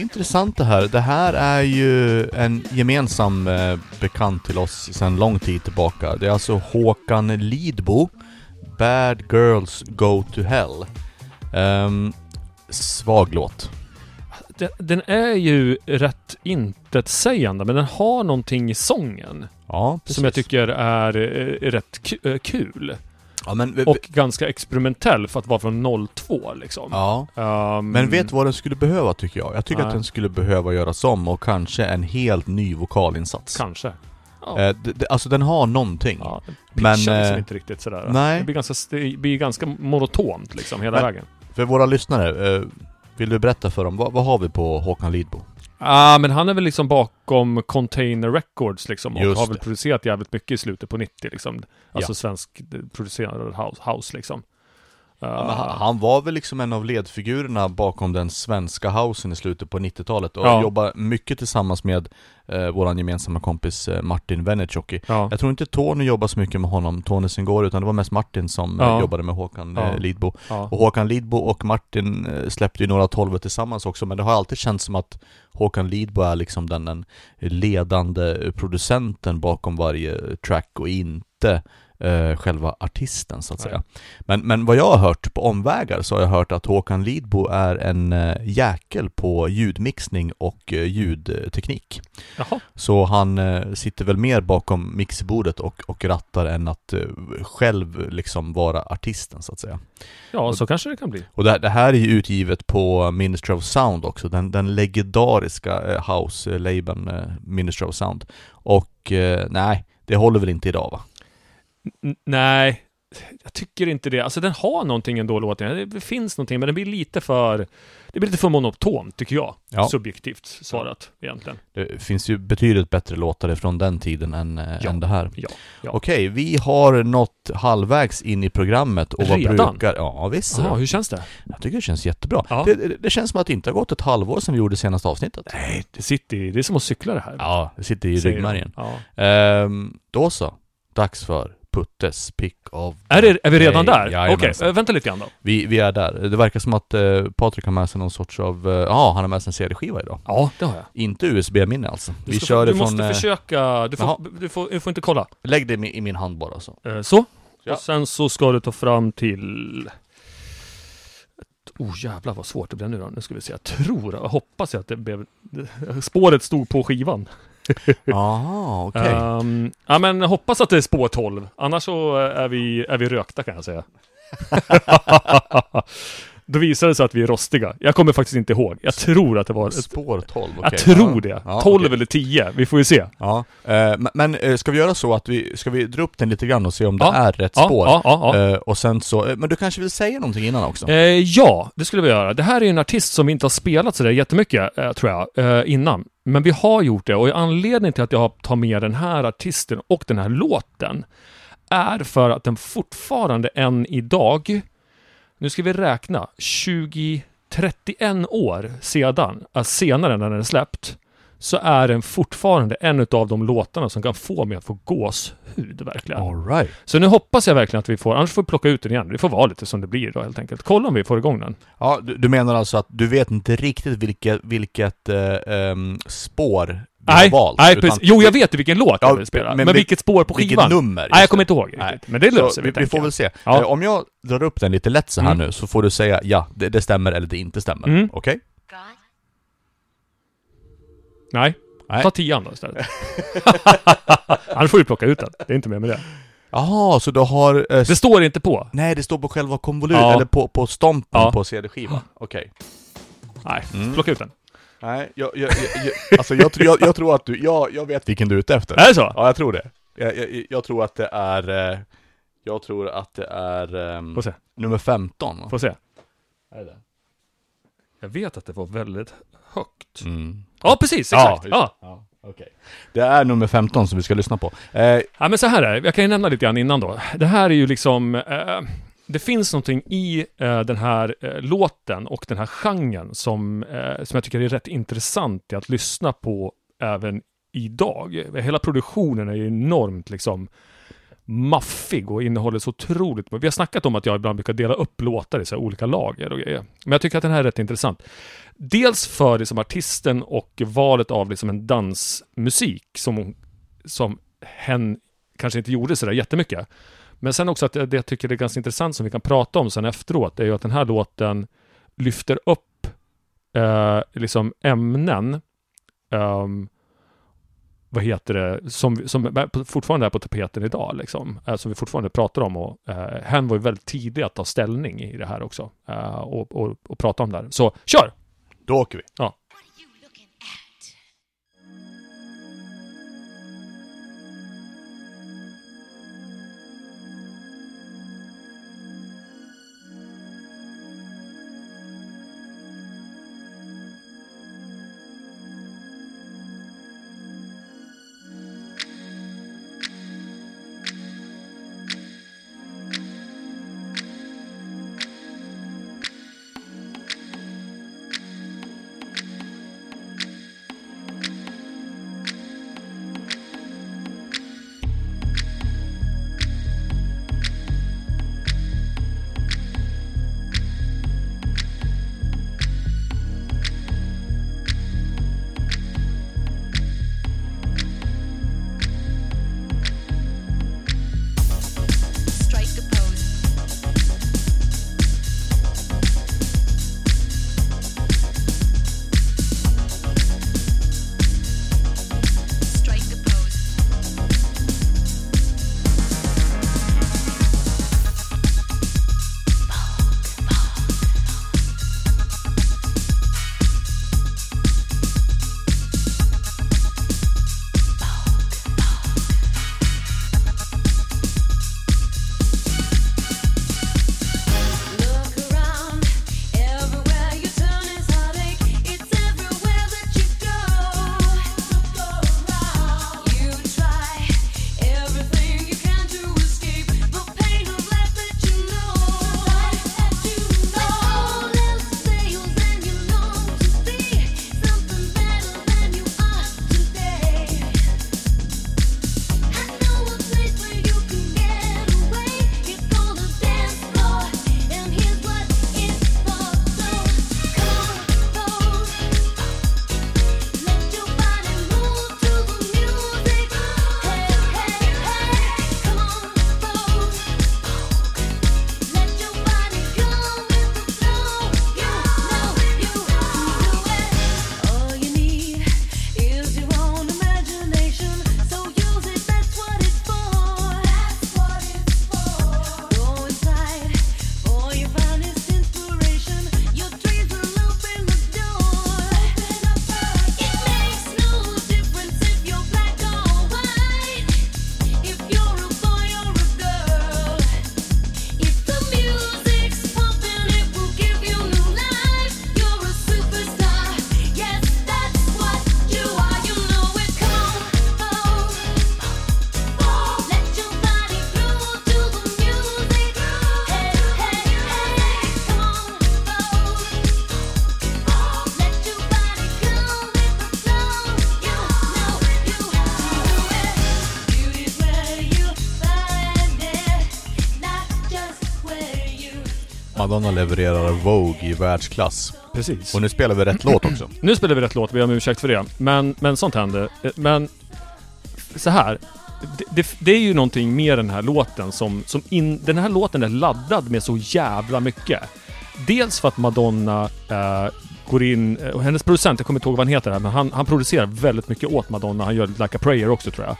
Intressant det här. Det här är ju en gemensam eh, bekant till oss sedan lång tid tillbaka. Det är alltså Håkan Lidbo, Bad Girls Go To Hell. Ehm, svag låt. Den, den är ju rätt intetsägande, men den har någonting i sången. Ja, precis. Som jag tycker är eh, rätt eh, kul. Ja, men, Och ganska experimentell för att vara från 02 liksom. ja. Ehm, Men vet du vad den skulle behöva tycker jag? Jag tycker Nej. att den skulle behöva göras om och kanske en helt ny vokalinsats. Kanske. Ja. Eh, d- d- alltså den har någonting. ja den men, liksom eh, inte riktigt sådär. nej. Det blir ganska, det blir ganska monotont liksom hela Men- vägen. För våra lyssnare, eh, vill du berätta för dem, vad, vad har vi på Håkan Lidbo? Ja, men han är väl liksom bakom Container Records liksom och Just har väl det. producerat jävligt mycket i slutet på 90 liksom. Alltså Ja. svensk eh, producerad house, house liksom. Ja, han, han var väl liksom en av ledfigurerna bakom den svenska housen i slutet på 90-talet och Ja. jobbar mycket tillsammans med eh, våran gemensamma kompis eh, Martin Venetjoki. Ja. Jag tror inte Tony jobbar så mycket med honom, Tony Singor, utan det var mest Martin som Ja. eh, jobbade med Håkan Ja. eh, Lidbo. Ja. Och Håkan Lidbo och Martin släppte ju några tolvor tillsammans också, men det har alltid känts som att Håkan Lidbo är liksom den, den ledande producenten bakom varje track och inte eh, själva artisten så att Nej. säga. Men, men vad jag har hört på omvägar så har jag hört att Håkan Lidbo är en eh, jäkel på ljudmixning och eh, ljudteknik. Jaha. Så han eh, sitter väl mer bakom mixerbordet och, och rattar än att eh, själv liksom vara artisten så att säga. Ja, så kanske det kan bli. Och det, det här är ju utgivet på Ministry of Sound också, den, den legendariska eh, house-labeln Ministry of Sound. Och nej, det håller väl inte idag va? N- nej, jag tycker inte det. Alltså den har någonting ändå låten. Det finns någonting, men den blir lite för... Det blir lite för monotont, tycker jag. Ja. Subjektivt svarat, egentligen. Det finns ju betydligt bättre låtar från den tiden än, eh, Ja. än det här. Ja. ja. Okej, vi har nått halvvägs in i programmet och vad Redan? brukar... Ja, visst. Jaha, då. hur känns det? Jag tycker det känns jättebra. Ja. Det, det, känns som att det inte har gått ett halvår sedan vi gjorde senaste avsnittet. Nej, det sitter i... Det är som att cykla det här. Ja, det sitter i ryggmärgen. Ja. Ehm, då så. Dags för Puttes pick of Är, det, är vi redan day. där? Okej, Jajamensan. eh, vänta lite grann då. vi, vi är där. Det verkar som att eh, Patrik har med sig någon sorts av... eh, Ja, han har med sig en CD-skiva idag. Ja, det har jag. Inte USB-minne alltså. Du, vi ska, kör du från... måste eh, försöka... Du får, du, får, du får inte kolla. Lägg det i min hand bara så. Eh, Så. Ja. Och sen så ska du ta fram till... Oh jävlar vad svårt det blev nu då. Nu ska vi se. Jag tror, jag hoppas jag att det blev... Spåret stod på skivan. Jaha, okej. Ehm, ja men hoppas att det är spår 12. Annars så är vi, är vi rökta kan jag säga. Då visar det sig att vi är rostiga. Jag kommer faktiskt inte ihåg. Jag tror att det var... Ett, Spår 12, okej. jag tror det. Ja, 12 okej. eller 10. Vi får ju se. Ja, eh, men- eh, ska vi göra så att vi, ska vi dra upp den lite grann och se om det Ja. är rätt Ja, spår? ja, ja, ja. Eh, och sen så, eh, men du kanske vill säga någonting innan också? Eh, ja, det skulle vi göra. Det här är en artist som vi inte har spelat sådär jättemycket, eh, tror jag, eh, innan. Men vi har gjort det och anledningen till att jag tar med den här artisten och den här låten är för att den fortfarande än idag, nu ska vi räkna, 20, 31 år sedan, äh, senare när den är släppt, så är den fortfarande en av de låtarna som kan få mig att få gåshud verkligen. All right. Så nu hoppas jag verkligen att vi får, annars får vi plocka ut den igen. Det får vara lite som det blir då helt enkelt. Kolla om vi får igång den. Ja, du, du menar alltså att du vet inte riktigt vilket, vilket eh, ehm, spår Nej, har valt? nej utan- precis. Jo, jag vet vilken låt Ja, jag vill spela. men Men, vil- vilket spår på vilket skivan? nummer, Nej, jag kommer inte ihåg Nej. riktigt. Men det löser Så vi, vi, får väl se. Ja. Eh, om jag drar upp den lite lätt så här Mm. nu så får du säga ja, det, det stämmer eller det inte stämmer. Mm. Okej? Nej. Nej. Ta tian då istället. Annars får du plocka ut den. Det är inte mer med det. Jaha, så du har... Eh, Det står inte på. nej, det står på själva konvolut, Ja. eller på, på stompen Ja. på CD-skivan. Okej. Nej, Mm. plocka ut den. Nej, jag, jag, jag, jag, alltså jag, tror- jag, jag tror att du, jag, jag vet vilken du är ute efter. Är det så? Ja, jag tror det. Jag, jag, jag tror att det är... eh, Jag tror att det är ehm, Får se. nummer 15. va? Får se. Är det? Jag vet att det var väldigt högt. Mm. Ja, precis. Ja, Exakt. just Ja, det. Ja, okej. Det är nummer 15 som vi ska lyssna på. Eh, Ja men så här är det, jag kan ju nämna lite grann innan då. Det här är ju liksom, eh, det finns någonting i eh, den här eh, låten och den här genren som, eh, som jag tycker är rätt intressant att lyssna på även idag. Hela produktionen är ju enormt liksom maffig och innehåller så otroligt Vi har snackat om att jag ibland brukar dela upp låtar i så här olika lager och grejer. Men jag tycker att den här är rätt intressant. Dels för liksom artisten och valet av liksom en dansmusik som, som hen kanske inte gjorde sådär jättemycket. Men sen också att det, det jag tycker det är ganska intressant som vi kan prata om sen efteråt, är ju att den här låten lyfter upp eh, liksom ämnen ehm, vad heter det, som, som fortfarande är på tapeten idag liksom. Eh, som vi fortfarande pratar om och eh, hen var ju väldigt tidig att ta ställning i det här också. Eh, och, och, och prata om det här. Så kör! då åker vi. Ja. Madonna levererar Vogue i världsklass. Precis. Och nu spelar vi rätt låt också. Nu spelar vi rätt låt, vi ber om ursäkt för det. Men, men sånt händer. Men så här. Det, det, det är ju någonting med den här låten som... som in, den här låten är laddad med så jävla mycket. Dels för att Madonna eh, går in... eh, Och hennes producent, jag kommer inte ihåg vad han heter här, men han, han producerar väldigt mycket åt Madonna. Han gör Like a Prayer också tror jag.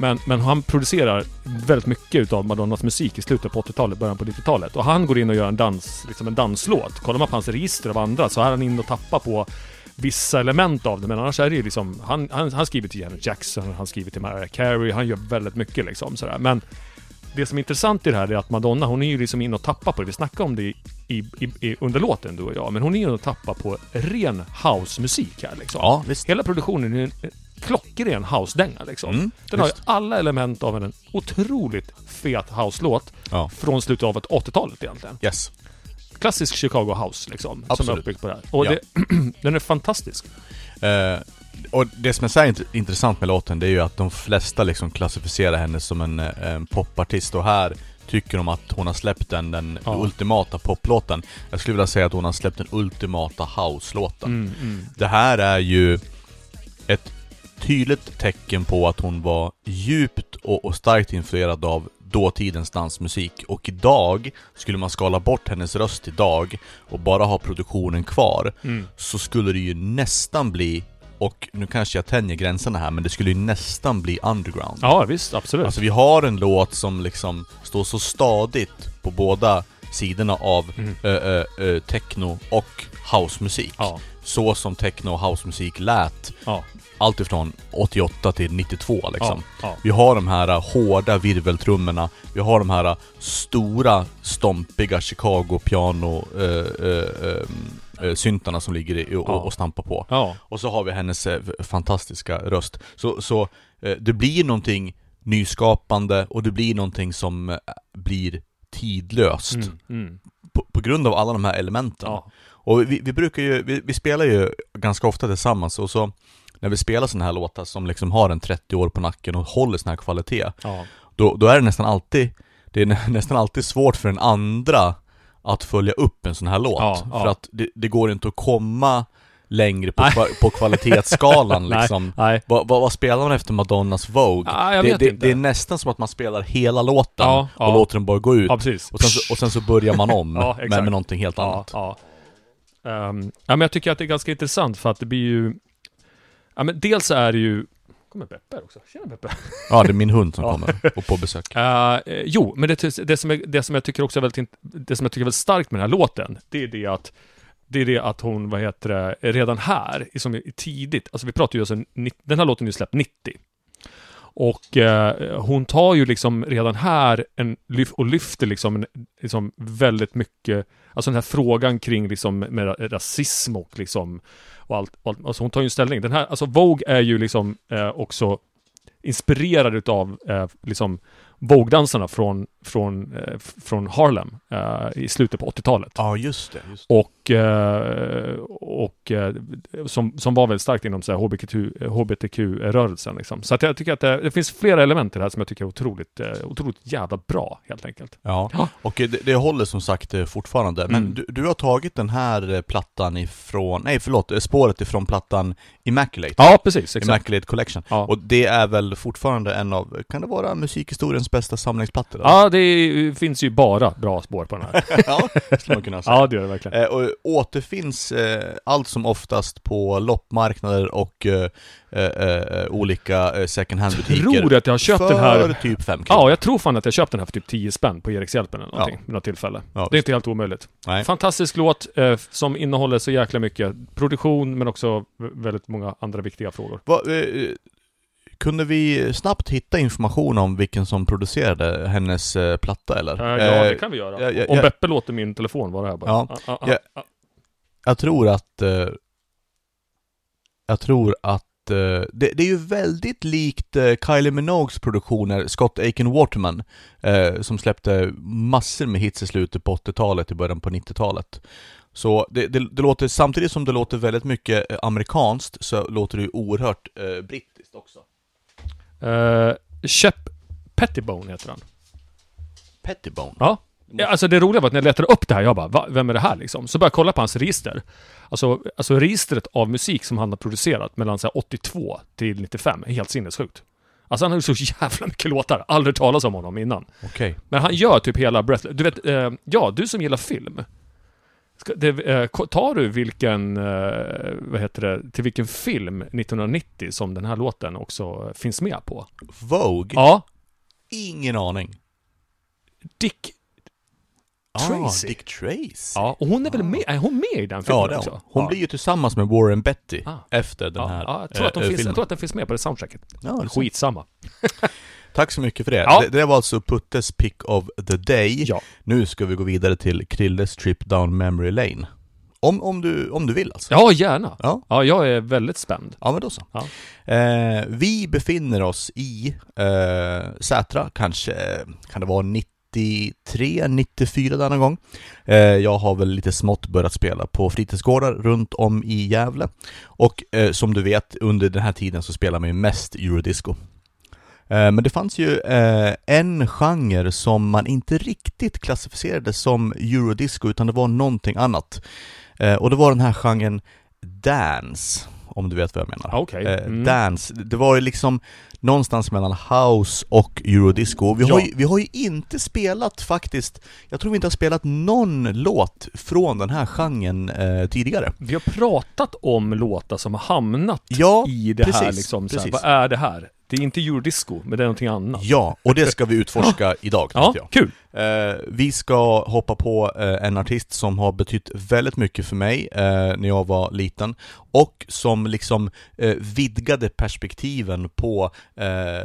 Men, men han producerar väldigt mycket utav Madonnas musik i slutet på 80-talet, början på 90-talet. Och han går in och gör en dans, liksom en danslåt. Kollar man på hans register av andra så är han inne och tappar på vissa element av det, men annars är det ju liksom... Han, han, han skriver till Janet Jackson, han skriver till Mariah Carey, han gör väldigt mycket liksom sådär. Men det som är intressant i det här är att Madonna, hon är ju liksom inne och tappar på det. Vi snackade om det i, i, i, under låten, du och jag. Men hon är inne och tappar på ren housemusik här liksom. Ja, visst. Hela produktionen är en klockren house-dänga liksom. Mm, Den har ju alla element av en otroligt fet house-låt Ja. från slutet av 80-talet egentligen. Yes. Klassisk Chicago house liksom. Som är Absolut. uppbyggt på det här. Och Ja. det, den är fantastisk. Eh, och det som är så intressant med låten, det är ju att de flesta liksom klassificerar henne som en, eh, en popartist och här tycker de att hon har släppt den, den Ja. ultimata poplåten. Jag skulle vilja säga att hon har släppt den ultimata house-låten. Mm, mm. Det här är ju ett tydligt tecken på att hon var djupt och, och starkt influerad av dåtidens dansmusik och idag, skulle man skala bort hennes röst idag och bara ha produktionen kvar Mm. så skulle det ju nästan bli, och nu kanske jag tänjer gränserna här, men det skulle ju nästan bli underground. Ja, visst. Absolut. Alltså vi har en låt som liksom står så stadigt på båda sidorna av Mm. ö, ö, ö, techno och housemusik. ja. Så som techno och housemusik lät Ja. Allt ifrån 88 till 92 liksom. Ja. Vi har de här uh, hårda virveltrummorna, vi har de här uh, stora stompiga Chicago piano uh, uh, syntarna som ligger i, och, Ja. och stampar på. Ja. Och så har vi hennes eh, fantastiska röst. Så, så eh, det blir någonting nyskapande och det blir någonting som eh, blir tidlöst Mm. Mm. på, på grund av alla de här elementen. Ja. Och vi, vi brukar ju, vi, vi spelar ju ganska ofta tillsammans och så när vi spelar sådana här låtar som liksom har en 30 år på nacken och håller sån här kvalitet Ja. då, då är det nästan alltid Det är nä- nästan alltid svårt för den andra att följa upp en sån här låt Ja, ja. För att det, det går inte att komma längre på, kva- på kvalitetsskalan liksom nej. vad, vad, vad spelar man efter Madonnas Vogue? Ja, jag det, vet det, inte. det är nästan som att man spelar hela låten Ja, och ja. låter den bara gå ut Ja, och, sen så, och sen så börjar man om Ja, med, med någonting helt Ja, annat ja. Ehm, ja, men jag tycker att det är ganska intressant för att det blir ju... Ja, men dels är det ju... kommer Beppe här också. Tjena Beppe. Ja, det är min hund som kommer och på besök eh, jo, men det, det, som är, det som jag tycker också är väldigt, det som jag tycker är väldigt starkt med den här låten, det är det att det är det att hon, vad heter det, redan här, som tidigt, alltså vi pratar ju alltså, den här låten är ju släppt 90. Och eh, hon tar ju liksom redan här en, och lyfter liksom, en, liksom väldigt mycket, alltså den här frågan kring liksom med rasism och liksom och allt, och allt alltså hon tar ju en ställning. Den här, alltså Vogue är ju liksom eh, också inspirerad utav eh, liksom Vogue-dansarna från, från, eh, från Harlem eh, i slutet på 80-talet. Ja, just det, just det. Och, eh, och eh, som, som var väldigt starkt inom så här, HBTQ, HBTQ-rörelsen. Liksom. Så att jag tycker att det, det finns flera element i det här som jag tycker är otroligt, eh, otroligt jävla bra, helt enkelt. Ja, Ja. och det, det håller som sagt eh, fortfarande. Men Mm. du, du har tagit den här plattan ifrån, nej förlåt, spåret ifrån plattan Immaculate. Ja, precis. Exakt. Immaculate Collection. Ja. Och det är väl fortfarande en av, kan det vara musikhistoriens bästa samlingsplattor? eller? Ja, det är- finns ju bara bra spår på den här. ja, skulle man kunna säga. ja, det gör det verkligen. Eh, och återfinns eh, allt som oftast på loppmarknader och eh, eh, eh, olika eh, second hand-butiker. Tror att jag har köpt för den här typ 5 Ja, jag tror fan att jag köpte den här för typ 10 spänn på Erikshjälpen eller någonting, Ja. vid något tillfälle. Ja, det är inte helt omöjligt. Nej. Fantastisk låt som innehåller så jäkla mycket produktion men också väldigt många andra viktiga frågor. Va, kunde vi snabbt hitta information om vilken som producerade hennes eh, platta eller? Eh, ja, Eh, det kan vi göra. ja, ja, Om. Beppe låter min telefon vara här bara. Ja. Ah, ah, ah, Ja. Jag tror att... Eh, jag tror att... Eh, det, det är ju väldigt likt eh, Kylie Minogues produktioner, Scott Aiken Waterman, som släppte massor med hits i slutet på 80-talet, i början på 90-talet. Så det, det, det låter, samtidigt som det låter väldigt mycket amerikanskt, så låter det ju oerhört brittiskt också. Eh, Shep Pettibone heter han. Pettibone? Ja. Ja, alltså det roliga var att när jag letade upp det här, jag bara, Va, vem är det här liksom? Så började jag kolla på hans register. Alltså, alltså registret av musik som han har producerat mellan så här, 82 till 95 är helt sinnessjukt. Alltså han har gjort så jävla mycket låtar, aldrig talas om honom innan. Okej. Men han gör typ hela Breathless. Du vet, eh, ja, du som gillar film. Ska, det, eh, tar du vilken, eh, vad heter det, till vilken film 1990 som den här låten också finns med på? Vogue? Ja, Ingen aning. Dick Tracy. Ah, Dick Tracy. Ja, och hon är väl med, är hon med i den filmen Ja, det också? hon. Ja. blir ju tillsammans med Warren Betty Ah. efter den ja, här ja, jag, tror att de eh, finns, jag tror att den finns med på det soundtracket. Ja, det. Skitsamma. Tack så mycket för det. Ja. det. Det var alltså Puttes pick of the day. Ja. Nu ska vi gå vidare till Krilles trip down memory lane. Om, om, du, om du vill alltså. Ja, gärna. Ja. Ja, jag är väldigt spänd. Ja men då så. Ja. Eh, vi befinner oss i eh, Sätra, kanske kan det vara 93, 94 denna gång. Eh, jag har väl lite smått börjat spela på fritidsgårdar runt om i Gävle. Och eh, som du vet, under den här tiden så spelar man ju mest eurodisco. Eh, Men det fanns ju eh, en genre som man inte riktigt klassificerade som eurodisco utan det var någonting annat. Eh, Och det var den här genren dance, om du vet vad jag menar. Eh, Mm. Dance, det var ju liksom någonstans mellan house och eurodisco. Vi, har Ja. ju, vi har ju inte spelat faktiskt, jag tror vi inte har spelat någon låt från den här genren eh, tidigare. Vi har pratat om låtar som har hamnat Ja, i det här precis, liksom. Här, precis. vad är det här? Det är inte eurodisco, men det är någonting annat. Ja, och det ska vi utforska idag Ja, jag. kul! Eh, vi ska hoppa på eh, en artist som har betytt väldigt mycket för mig eh, när jag var liten och som liksom vidgade perspektiven på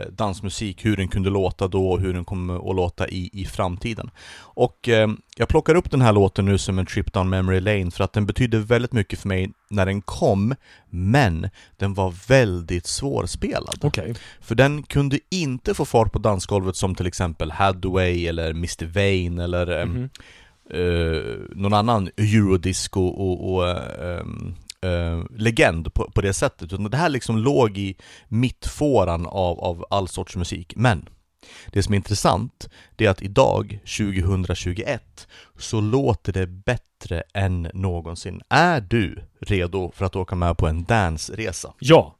dansmusik, hur den kunde låta då och hur den kommer att låta i, i framtiden. Och jag plockar upp den här låten nu som en trip down memory lane för att den betydde väldigt mycket för mig när den kom, men den var väldigt svårspelad. Okej. För den kunde inte få fart på dansgolvet som till exempel Hathaway eller Mr. Vane eller ehm, Mhm. eh, någon annan eurodisco och, och eh, eh, legend på, på det sättet. Utan det här liksom låg i mittfåran av, av all sorts musik. Men det som är intressant, det är att idag, 2021, så låter det bättre än någonsin. Är du redo för att åka med på en dansresa? Ja.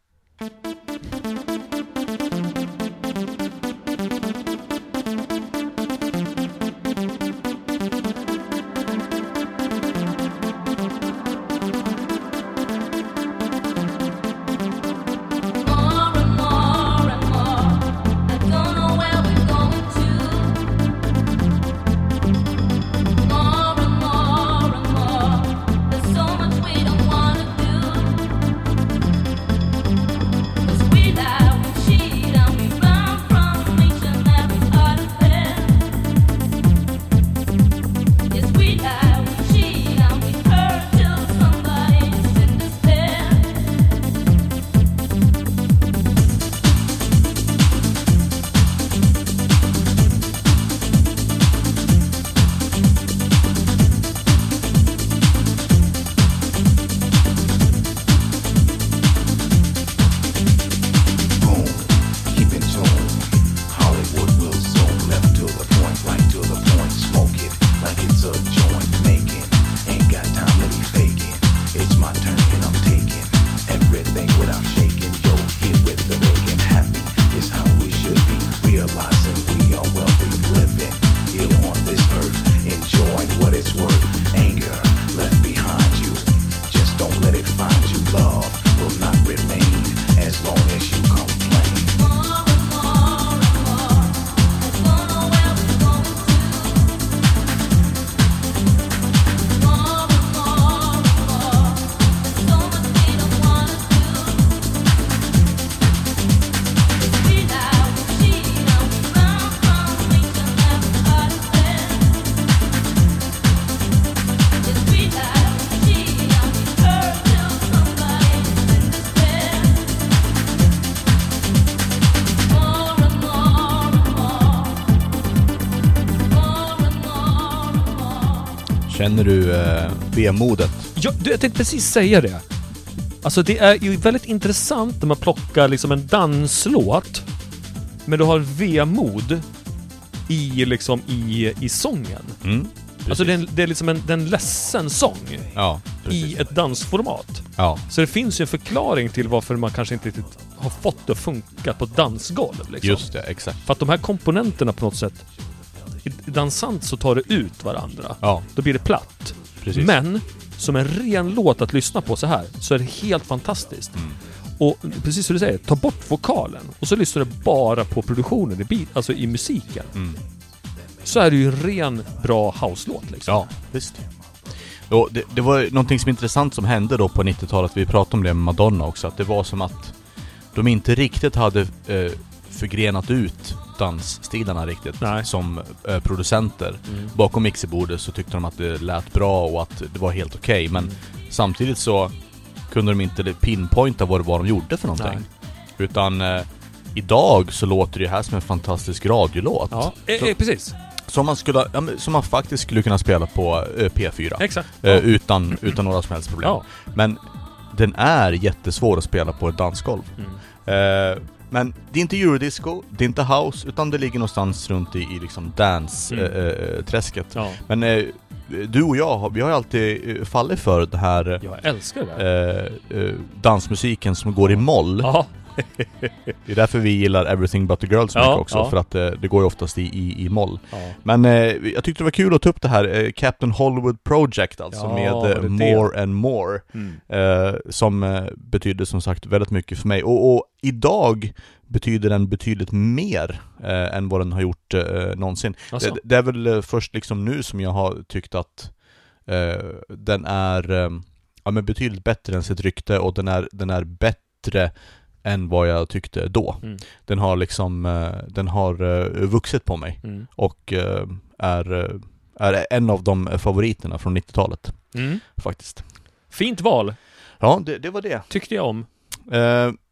Känner du eh, vemodet? Ja, du, jag tänkte precis säga det. Alltså det är ju väldigt intressant när man plockar liksom en danslåt, men du har vemod. i liksom i, i sången. Mm. Alltså det är, det är liksom en, det är en ledsen sång Ja, i ett dansformat. Ja, Så det finns ju en förklaring till varför man kanske inte riktigt har fått det att funka på ett dansgolv. Liksom. just det, exakt. För att de här komponenterna på något sätt... I dansant så tar det ut varandra. Ja, Då blir det platt. precis. Men som en ren låt att lyssna på så här så är det helt fantastiskt. Mm. Och precis som du säger, ta bort vokalen och så lyssnar du bara på produktionen, i beat, alltså i musiken. Mm. Så är det ju en ren bra house-låt liksom. Ja, visst. Och det, det var någonting som intressant som hände då på 90-talet, vi pratade om det med Madonna också, att det var som att de inte riktigt hade eh, förgrenat ut dansstilarna riktigt Nej. som eh, producenter. Mm. Bakom mixerbordet så tyckte de att det lät bra och att det var helt okej, men Mm. samtidigt så kunde de inte pinpointa vad det var de gjorde för någonting. Nej. Utan eh, idag så låter det här som en fantastisk radiolåt. Ja, eh, Så- eh, precis. som man, skulle, ja, som man faktiskt skulle kunna spela på eh, P4. Exakt. Eh, Ja. utan, utan några som helst problem. Ja. Men den är jättesvår att spela på ett dansgolv. Mm. Eh, men det är inte eurodisco, det är inte house, utan det ligger någonstans runt i, i liksom Mm. dance-träsket. Ja. Men eh, du och jag, vi har ju alltid fallit för det här Jag älskar det. eh, dansmusiken som går i moll. Ja. Det är därför vi gillar Everything But The Girl så Ja, mycket också, ja. för att eh, det går ju oftast i, i, i moll. ja. Men eh, jag tyckte det var kul att ta upp det här eh, Captain Hollywood Project alltså med eh, det More and More Mm. eh, Som eh, betyder som sagt väldigt mycket för mig och, och idag betyder den betydligt mer än vad den har gjort någonsin Alltså. det, det är väl först liksom nu som jag har tyckt att den är ja, men betydligt bättre än sitt rykte och den är, den är bättre än vad jag tyckte då. Mm. Den har liksom, eh, den har eh, vuxit på mig Mm. och eh, är, är en av de favoriterna från 90-talet Mm. faktiskt. Fint val, Ja, det, det var det. tyckte jag om.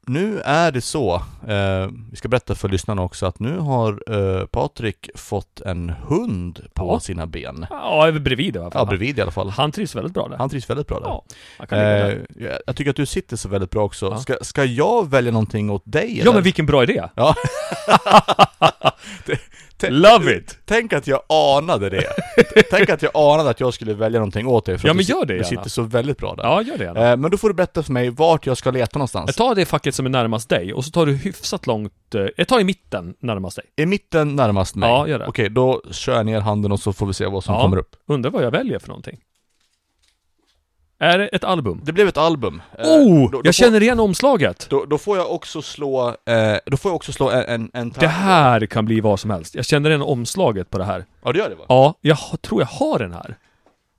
Eh, nu är det så, eh, vi ska berätta för lyssnarna också att nu har eh, Patrik fått en hund på Ja. sina ben. Ja, bredvid i alla fall. Ja, bredvid i alla fall. Han trivs väldigt bra där. Han trivs väldigt bra där. Ja, han kan ligga där. Eh, jag- jag tycker att du sitter så väldigt bra också. Ja. Ska, ska jag välja någonting åt dig Ja eller? men vilken bra idé! Ja. T- Love it! Tänk att jag anade det. Tänk att jag anade att jag skulle välja någonting åt dig för Ja, att men du, gör det du gärna. sitter så väldigt bra där. Ja, gör det gärna. Eh, men då får du berätta för mig vart jag ska leta någonstans. Tar det facket som är närmast dig och så tar du hyfsat långt... eh, Jag tar i mitten närmast dig. I mitten närmast mig? Ja, gör det. Okej, då kör jag ner handen och så får vi se vad som Ja. kommer upp. Undrar vad jag väljer för någonting. Är det ett album? Det blev ett album. Eh, Oh! då, då jag får, känner igen omslaget! Då, då får jag också slå, eh, då får jag också slå en, en, en Det här kan bli vad som helst. Jag känner igen omslaget på det här. Ja, det gör det va? Ja, jag tror jag har den här.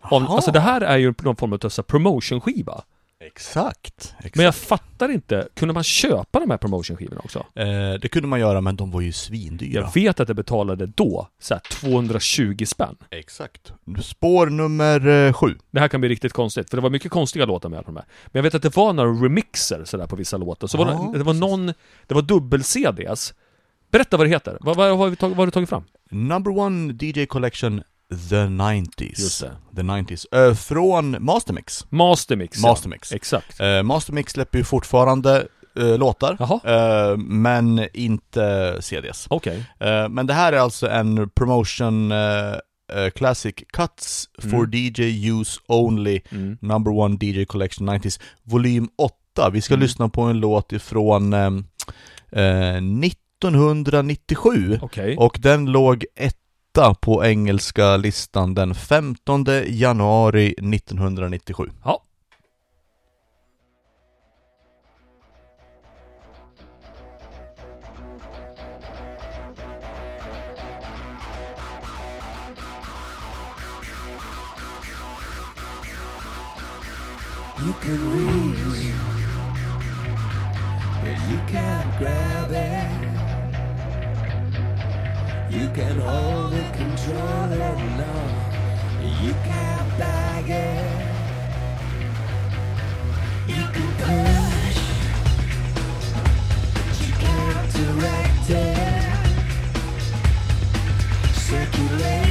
Om, alltså det här är ju någon form av promotion-skiva. Exakt. exakt. Men jag fattar inte, kunde man köpa de här promotion-skivorna också? Eh, det kunde man göra, men de var ju svindyra. Jag vet att jag betalade då så här 220 spänn. Exakt. Spår nummer eh, sju. Det här kan bli riktigt konstigt, för det var mycket konstiga låtar med de här. Men jag vet att det var några remixer sådär på vissa låtar. Så var Ja, det, det var någon, det var dubbel-CDs. Berätta vad det heter. Vad, vad, har vi tagit, vad har du tagit fram? Number one DJ Collection The 90s. Just det. The 90s. Eh, från Mastermix. Mastermix. ja. Mastermix. Exakt. Eh, Mastermix släpper ju fortfarande eh, låtar. Eh, men inte CDs. Okej. Eh, men det här är alltså en promotion Classic Cuts for Mm. DJ Use Only Mm. Number One DJ Collection 90s Volym 8. Vi ska Mm. lyssna på en låt ifrån eh, eh, 1997 Okej. och den låg etta på engelska listan den 15 januari 1997. Ja. You can reach, but you can't grab it. You can hold control no, you can't bag it. You can push, but you can't direct it. Circulate,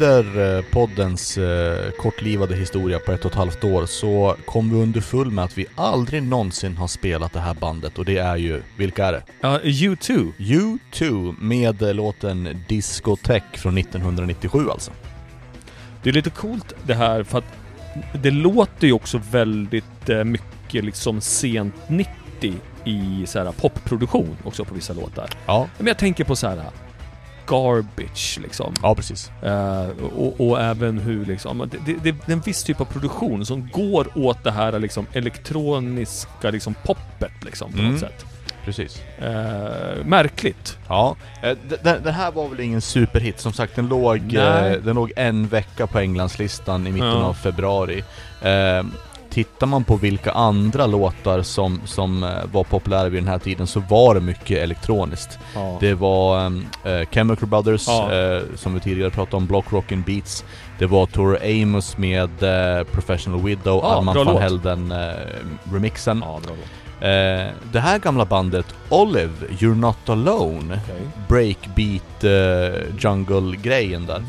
Under eh, poddens eh, kortlivade historia på ett och ett halvt år så kom vi underfull med att vi aldrig någonsin har spelat det här bandet och det är ju, vilka är det? Ja, U2. U2 med låten Discotheque från 1997 alltså. Det är lite coolt det här för att det låter ju också väldigt eh, mycket liksom sent 90 i så här popproduktion också på vissa låtar. Ja, Men jag tänker på så här Garbage liksom. ja precis. Eh, och, och även hur liksom, det, det, det är en viss typ av produktion som går åt det här liksom elektroniska liksom poppet liksom på Mm. något sätt. Precis. Eh, märkligt. Ja, eh, den, den här var väl ingen superhit. Som sagt, den låg, eh, den låg en vecka på Englandslistan i mitten Ja. av februari. Eh, tittar man på vilka andra låtar som, som eh, var populära vid den här tiden så var det mycket elektroniskt. Ja. Det var eh, Chemical Brothers, Ja. eh, som vi tidigare pratade om, Block Rockin' Beats. Det var Tor Amos med eh, Professional Widow, Ja, bra van låt. Helden eh, remixen. ja, det här gamla bandet, Olive, You're Not Alone, Okej. breakbeat jungle-grejen där.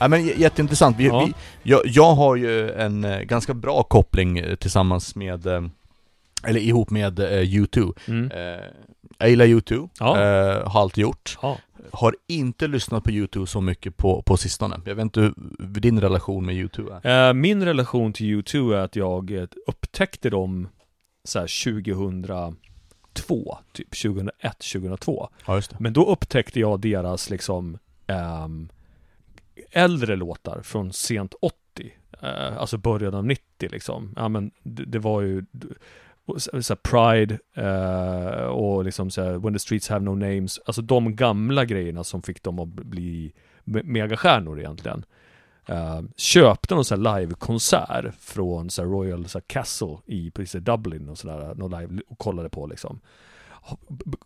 Ja, men jätteintressant. Vi, Ja. vi, jag, jag har ju en eh, ganska bra koppling eh, tillsammans med, eh, eller ihop med eh, U2. Mm. Jag gillar U2, Ja. har alltid gjort. Ja. Har inte lyssnat på U2 så mycket på, på sistone. Jag vet inte hur din relation med U2 är. Min relation till U2 är att jag upptäckte dem så här 2002, typ 2001, 2002. Ja. Men då upptäckte jag deras liksom ehm, äldre låtar från sent 80. Eh, alltså början av 90 liksom. Ja men det, det var ju så, Pride eh, och liksom så When the streets have no names. Alltså de gamla grejerna som fick dem att bli megastjärnor egentligen. Uh, köpte någon sån här livekonsert från så här Royal så här Castle i precis i Dublin och sådär, någon live och kollade på liksom.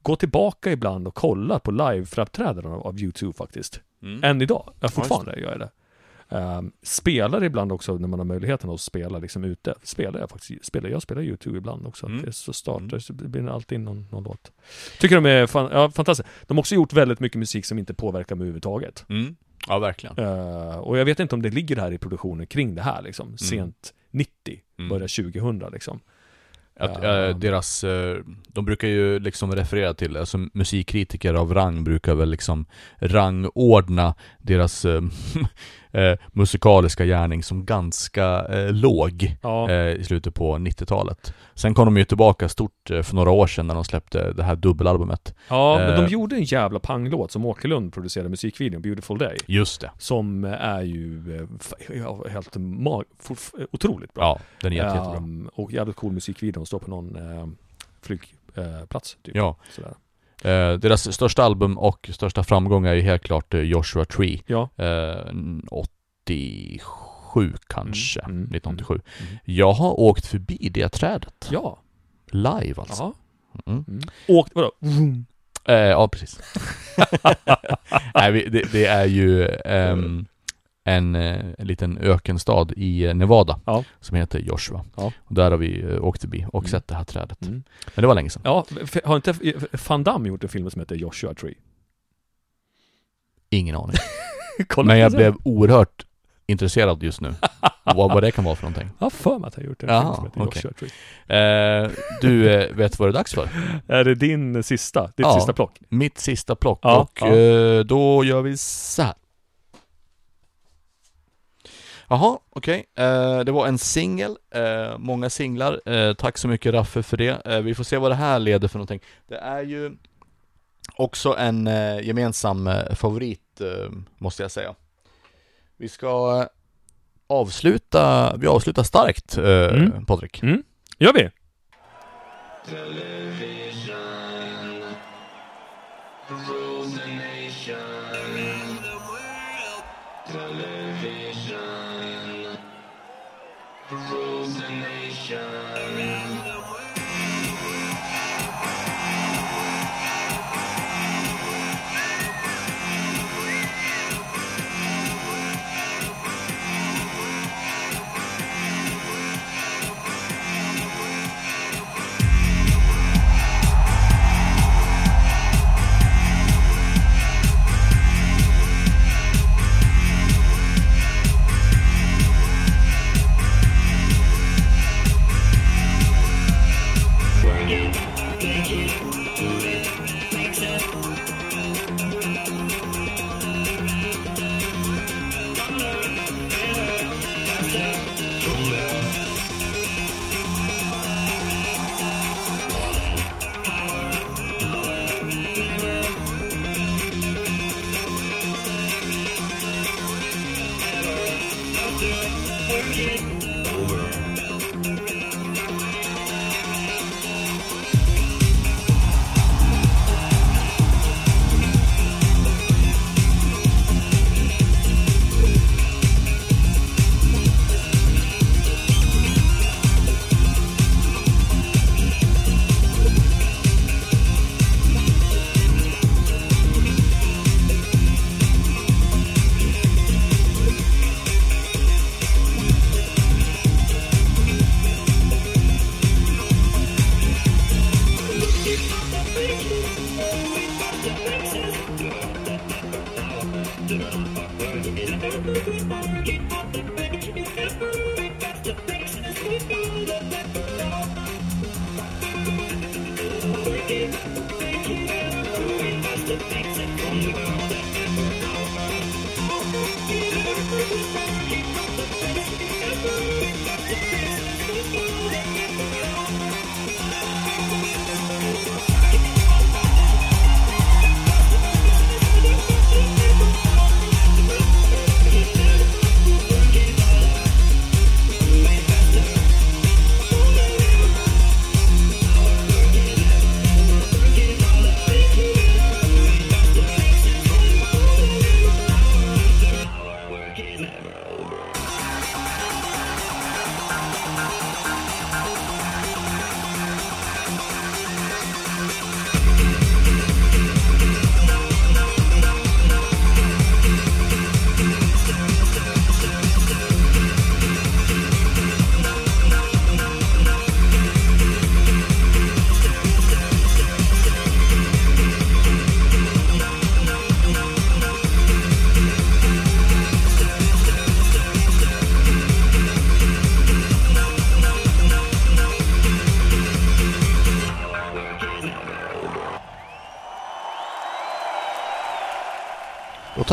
Gå tillbaka ibland och kolla på live-framträdanden av U2 faktiskt. Mm. Än idag. Jag fortfarande gör jag det. Um, spelar ibland också när man har möjligheten att spela liksom ute. Spelar jag faktiskt, spelar, jag spelar YouTube ibland också. Mm. Det så startar, så det blir alltid någon, någon låt. Tycker de är fan, ja, fantastiska. De har också gjort väldigt mycket musik som inte påverkar mig överhuvudtaget. Mm. Ja, verkligen. Eh, och jag vet inte om det ligger här i produktionen kring det här liksom. Sent 90, Mm. börjar 2000 liksom. Att, Ja. eh, deras, eh, de brukar ju liksom referera till, alltså musikkritiker av rang brukar väl liksom rangordna deras eh, musikaliska gärning som ganska eh, låg Ja, eh, i slutet på 90-talet. Sen kom de ju tillbaka stort eh, för några år sedan när de släppte det här dubbelalbumet. ja men de eh, gjorde en jävla panglåt som Åkerlund producerade musikvideon, Beautiful Day. Just det. Som är ju eh, f- ja, helt otroligt bra. Ja, den är jätte, jättebra. Ehm, och jävligt cool musikvideo, de står på någon flygplats typ. Ja. Sådär. Eh, deras största album och största framgång är ju helt klart eh, Joshua Tree. Ja. Eh, 87 kanske, Mm, mm, 1987. mm. Jag har åkt förbi det trädet. Ja. Live alltså. Mm. Mm. Åkt, vadå? Eh, ja, precis. Nej, det, det är ju ehm, en, eh, en liten ökenstad i eh, Nevada Ja. som heter Joshua. Ja. Och där har vi eh, åkt förbi och Mm. sett det här trädet. Mm. Men det var länge sedan. Ja, har inte Van Damme gjort en film som heter Joshua Tree? Ingen aning. Men jag blev oerhört intresserad just nu. vad, vad det kan vara för någonting. Jag har för mig att jag gjort en Jaha, film som heter okej. Joshua Tree. Eh, du, eh, vet vad det är dags för? Är det din sista? Ditt Ja. sista plock? Mitt sista plock och. Eh, då gör vi så här. Jaha, okej. Eh, det var en singel, eh, många singlar. Eh, tack så mycket Raffe för det. Eh, vi får se vad det här leder för någonting. Det är ju också en eh, gemensam eh, favorit, eh, måste jag säga. Vi ska eh, avsluta, vi avslutar starkt, eh, Mm. Patrik. Mm. Gör vi? Då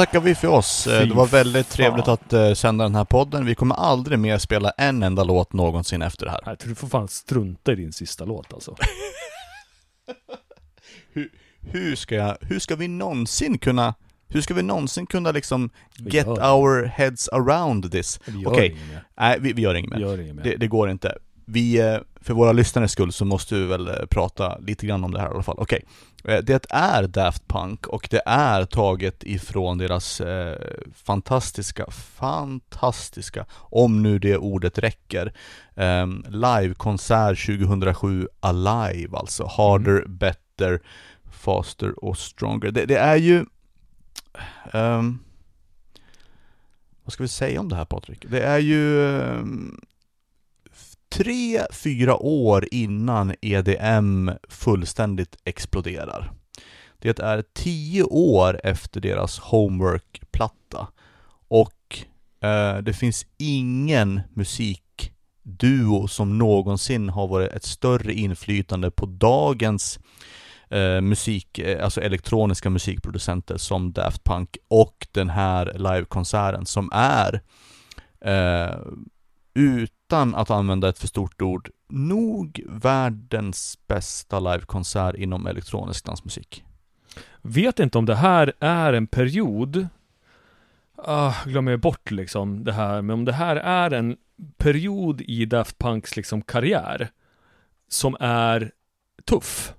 tackar vi för oss. Eh, Fy Det var väldigt fan. trevligt att eh, sända den här podden. Vi kommer aldrig mer spela en enda låt någonsin efter det här. Jag tror du får fan strunta i din sista låt alltså. Hur ska, jag, hur ska vi någonsin kunna, hur ska vi någonsin kunna liksom get our heads around this? Okej, mer. nej vi, vi gör inget Vi mer. gör inget mer. Det, det går inte. Vi, eh, för våra lyssnares skull så måste vi väl eh, prata lite grann om det här i alla fall. Okej. Eh, Det är Daft Punk och det är taget ifrån deras eh, fantastiska, fantastiska, om nu det ordet räcker, eh, livekonsert 2007 Alive alltså. Harder, better, faster och stronger. Det, det är ju... ehm, vad ska vi säga om det här Patrik? Det är ju ehm, tre, fyra år innan EDM fullständigt exploderar. Det är tio år efter deras Homework-platta. Och Eh, det finns ingen musikduo som någonsin har varit ett större inflytande på dagens eh, musik, eh, alltså elektroniska musikproducenter som Daft Punk och den här livekonserten som är eh, utan att använda ett för stort ord, nog världens bästa livekonsert inom elektronisk dansmusik. Vet inte om det här är en period ah, glömmer jag bort liksom det här, men om det här är en period i Daft Punks liksom karriär som är tuff.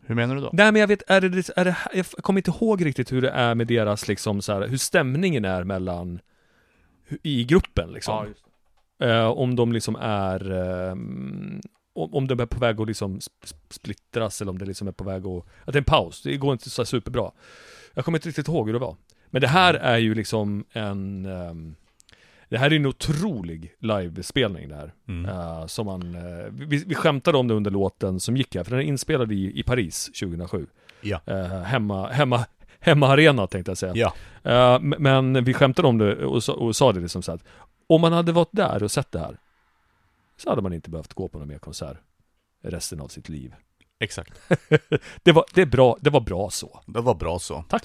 Hur menar du då? Nej men jag vet, är det, är det, jag kommer inte ihåg riktigt hur det är med deras liksom så här, hur stämningen är mellan i gruppen liksom. Eh, om de liksom är ehm, om, om de är på väg att liksom sp- splittras eller om det liksom är på väg att, att det är en paus, det går inte så superbra. Jag kommer inte riktigt ihåg hur det var. Men det här är ju liksom en ehm, det här är en otrolig livespelning det här. Mm. Eh, som man, eh, vi, vi skämtade om det under låten som gick här, för den är inspelad i, i Paris 2007. Ja. Eh, hemma, hemma, hemma-arena tänkte jag säga. Ja. Eh, men vi skämtade om det och och sa det liksom så att om man hade varit där och sett det här så hade man inte behövt gå på någon mer konsert resten av sitt liv. Exakt. Det var, det är bra, det var bra så. Det var bra så. Tack.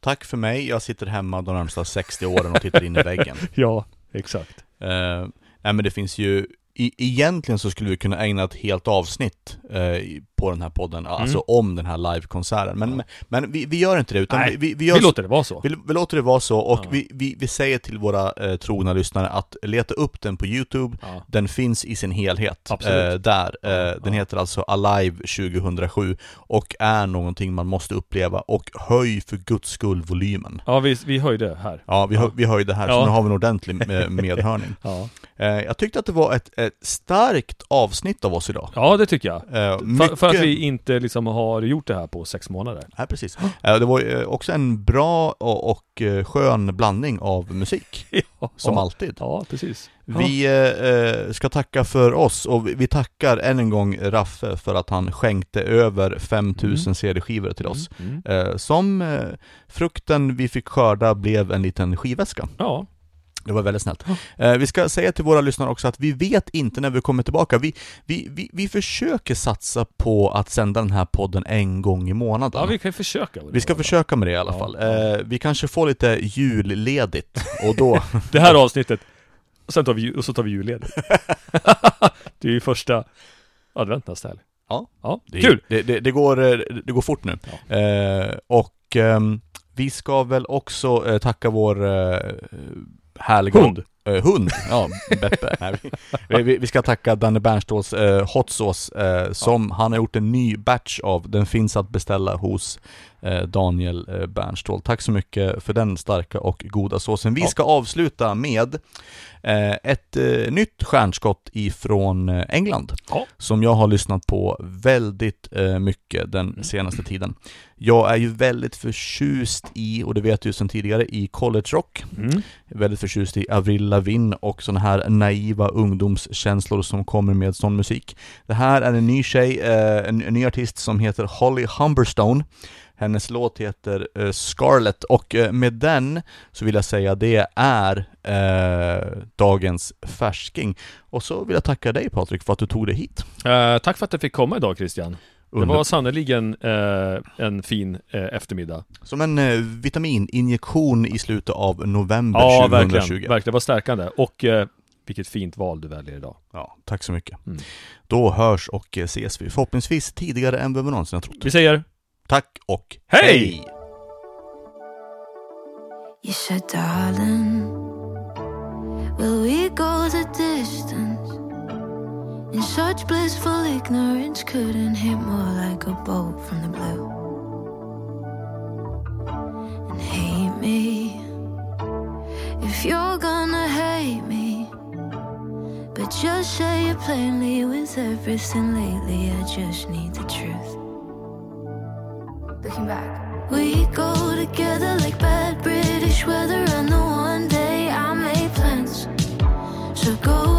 Tack för mig, jag sitter hemma de närmsta 60 åren och tittar in i väggen. Ja, exakt. Eh, nej men det finns ju, egentligen så skulle vi kunna ägna ett helt avsnitt eh, på den här podden, alltså om den här livekonserten. Men, men vi, vi gör inte det, utan Nej, vi, vi, gör Vi låter det vara så. vi, låter det vara så, och Ja. vi, vi, säger till våra eh, trogna lyssnare att leta upp den på Youtube, Ja. den finns i sin helhet eh, där. Eh, Ja, den ja. heter alltså Alive 2007 och är någonting man måste uppleva, och höj för guds skull volymen. Ja, vi, vi höjde här. Ja, vi, Ja. hö, vi höjde här, så Ja. nu har vi en ordentlig eh, medhörning. Ja, Eh, jag tyckte att det var ett, ett starkt avsnitt av oss idag. ja det tycker jag. Eh, För, för att vi inte liksom har gjort det här på sex månader. Ja, precis. Eh, det var eh, också en bra och, och eh, skön blandning av musik, Ja, som ja. alltid. Ja, precis. Vi eh, eh, ska tacka för oss och vi, tackar än en gång Raffe för att han skänkte över 5000 Mm. CD-skivor till oss. Mm. Eh, som frukten vi fick skörda blev en liten skivväska. Ja, Det var väldigt snällt. Eh, vi ska säga till våra lyssnare också att vi vet inte när vi kommer tillbaka. Vi, vi, vi, vi försöker satsa på att sända den här podden en gång i månaden. ja vi kan försöka. Vi ska försöka med det i alla Ja, fall. ja. Eh, vi kanske får lite julledigt och då... Det här avsnittet, och sen tar vi, och så tar vi julledigt. det är ju första advent nästa helg. Ja. Ja, det, kul! Det, det, det, går, eh, det går fort nu. Eh, och ehm, vi ska väl också eh, tacka vår Härlig härliga Hund. Eh, hund, ja, Beppe. Nej, vi, vi, vi ska tacka Danne Bernståls eh, hot sauce eh, som han har gjort en ny batch av. Den finns att beställa hos eh, Daniel eh, Bernstål. Tack så mycket för den starka och goda såsen. Vi Ja. ska avsluta med eh, ett eh, nytt stjärnskott ifrån eh, England Ja. som jag har lyssnat på väldigt mycket den senaste tiden. Jag är ju väldigt förtjust i, och det vet du ju sedan tidigare, i college rock. Mm. Väldigt förtjust i Avril Lavin och sådana här naiva ungdomskänslor som kommer med sån musik. Det här är en ny tjej, eh, en, ny artist som heter Holly Humberstone. Hennes låt heter eh, Scarlet och eh, med den så vill jag säga det är eh, dagens färsking. Och så vill jag tacka dig Patrik för att du tog dig hit. Eh, tack för att jag fick komma idag Christian. Det Under- var sannerligen eh, en fin eh, eftermiddag. Som en eh, vitamininjektion i slutet av november Ja, 2020. verkligen. verkligen. Det var stärkande. Och eh, vilket fint val du väljer idag. Ja, tack så mycket. Mm. Då hörs och eh, ses vi förhoppningsvis tidigare än vad vi någonsin har trott. Vi säger Tack och Hej! You In such blissful ignorance, couldn't hit more like a bolt from the blue. And hate me if you're gonna hate me. But just say it plainly with everything lately. I just need the truth. Looking back. We go together like bad British weather, and the one day I made plans. So go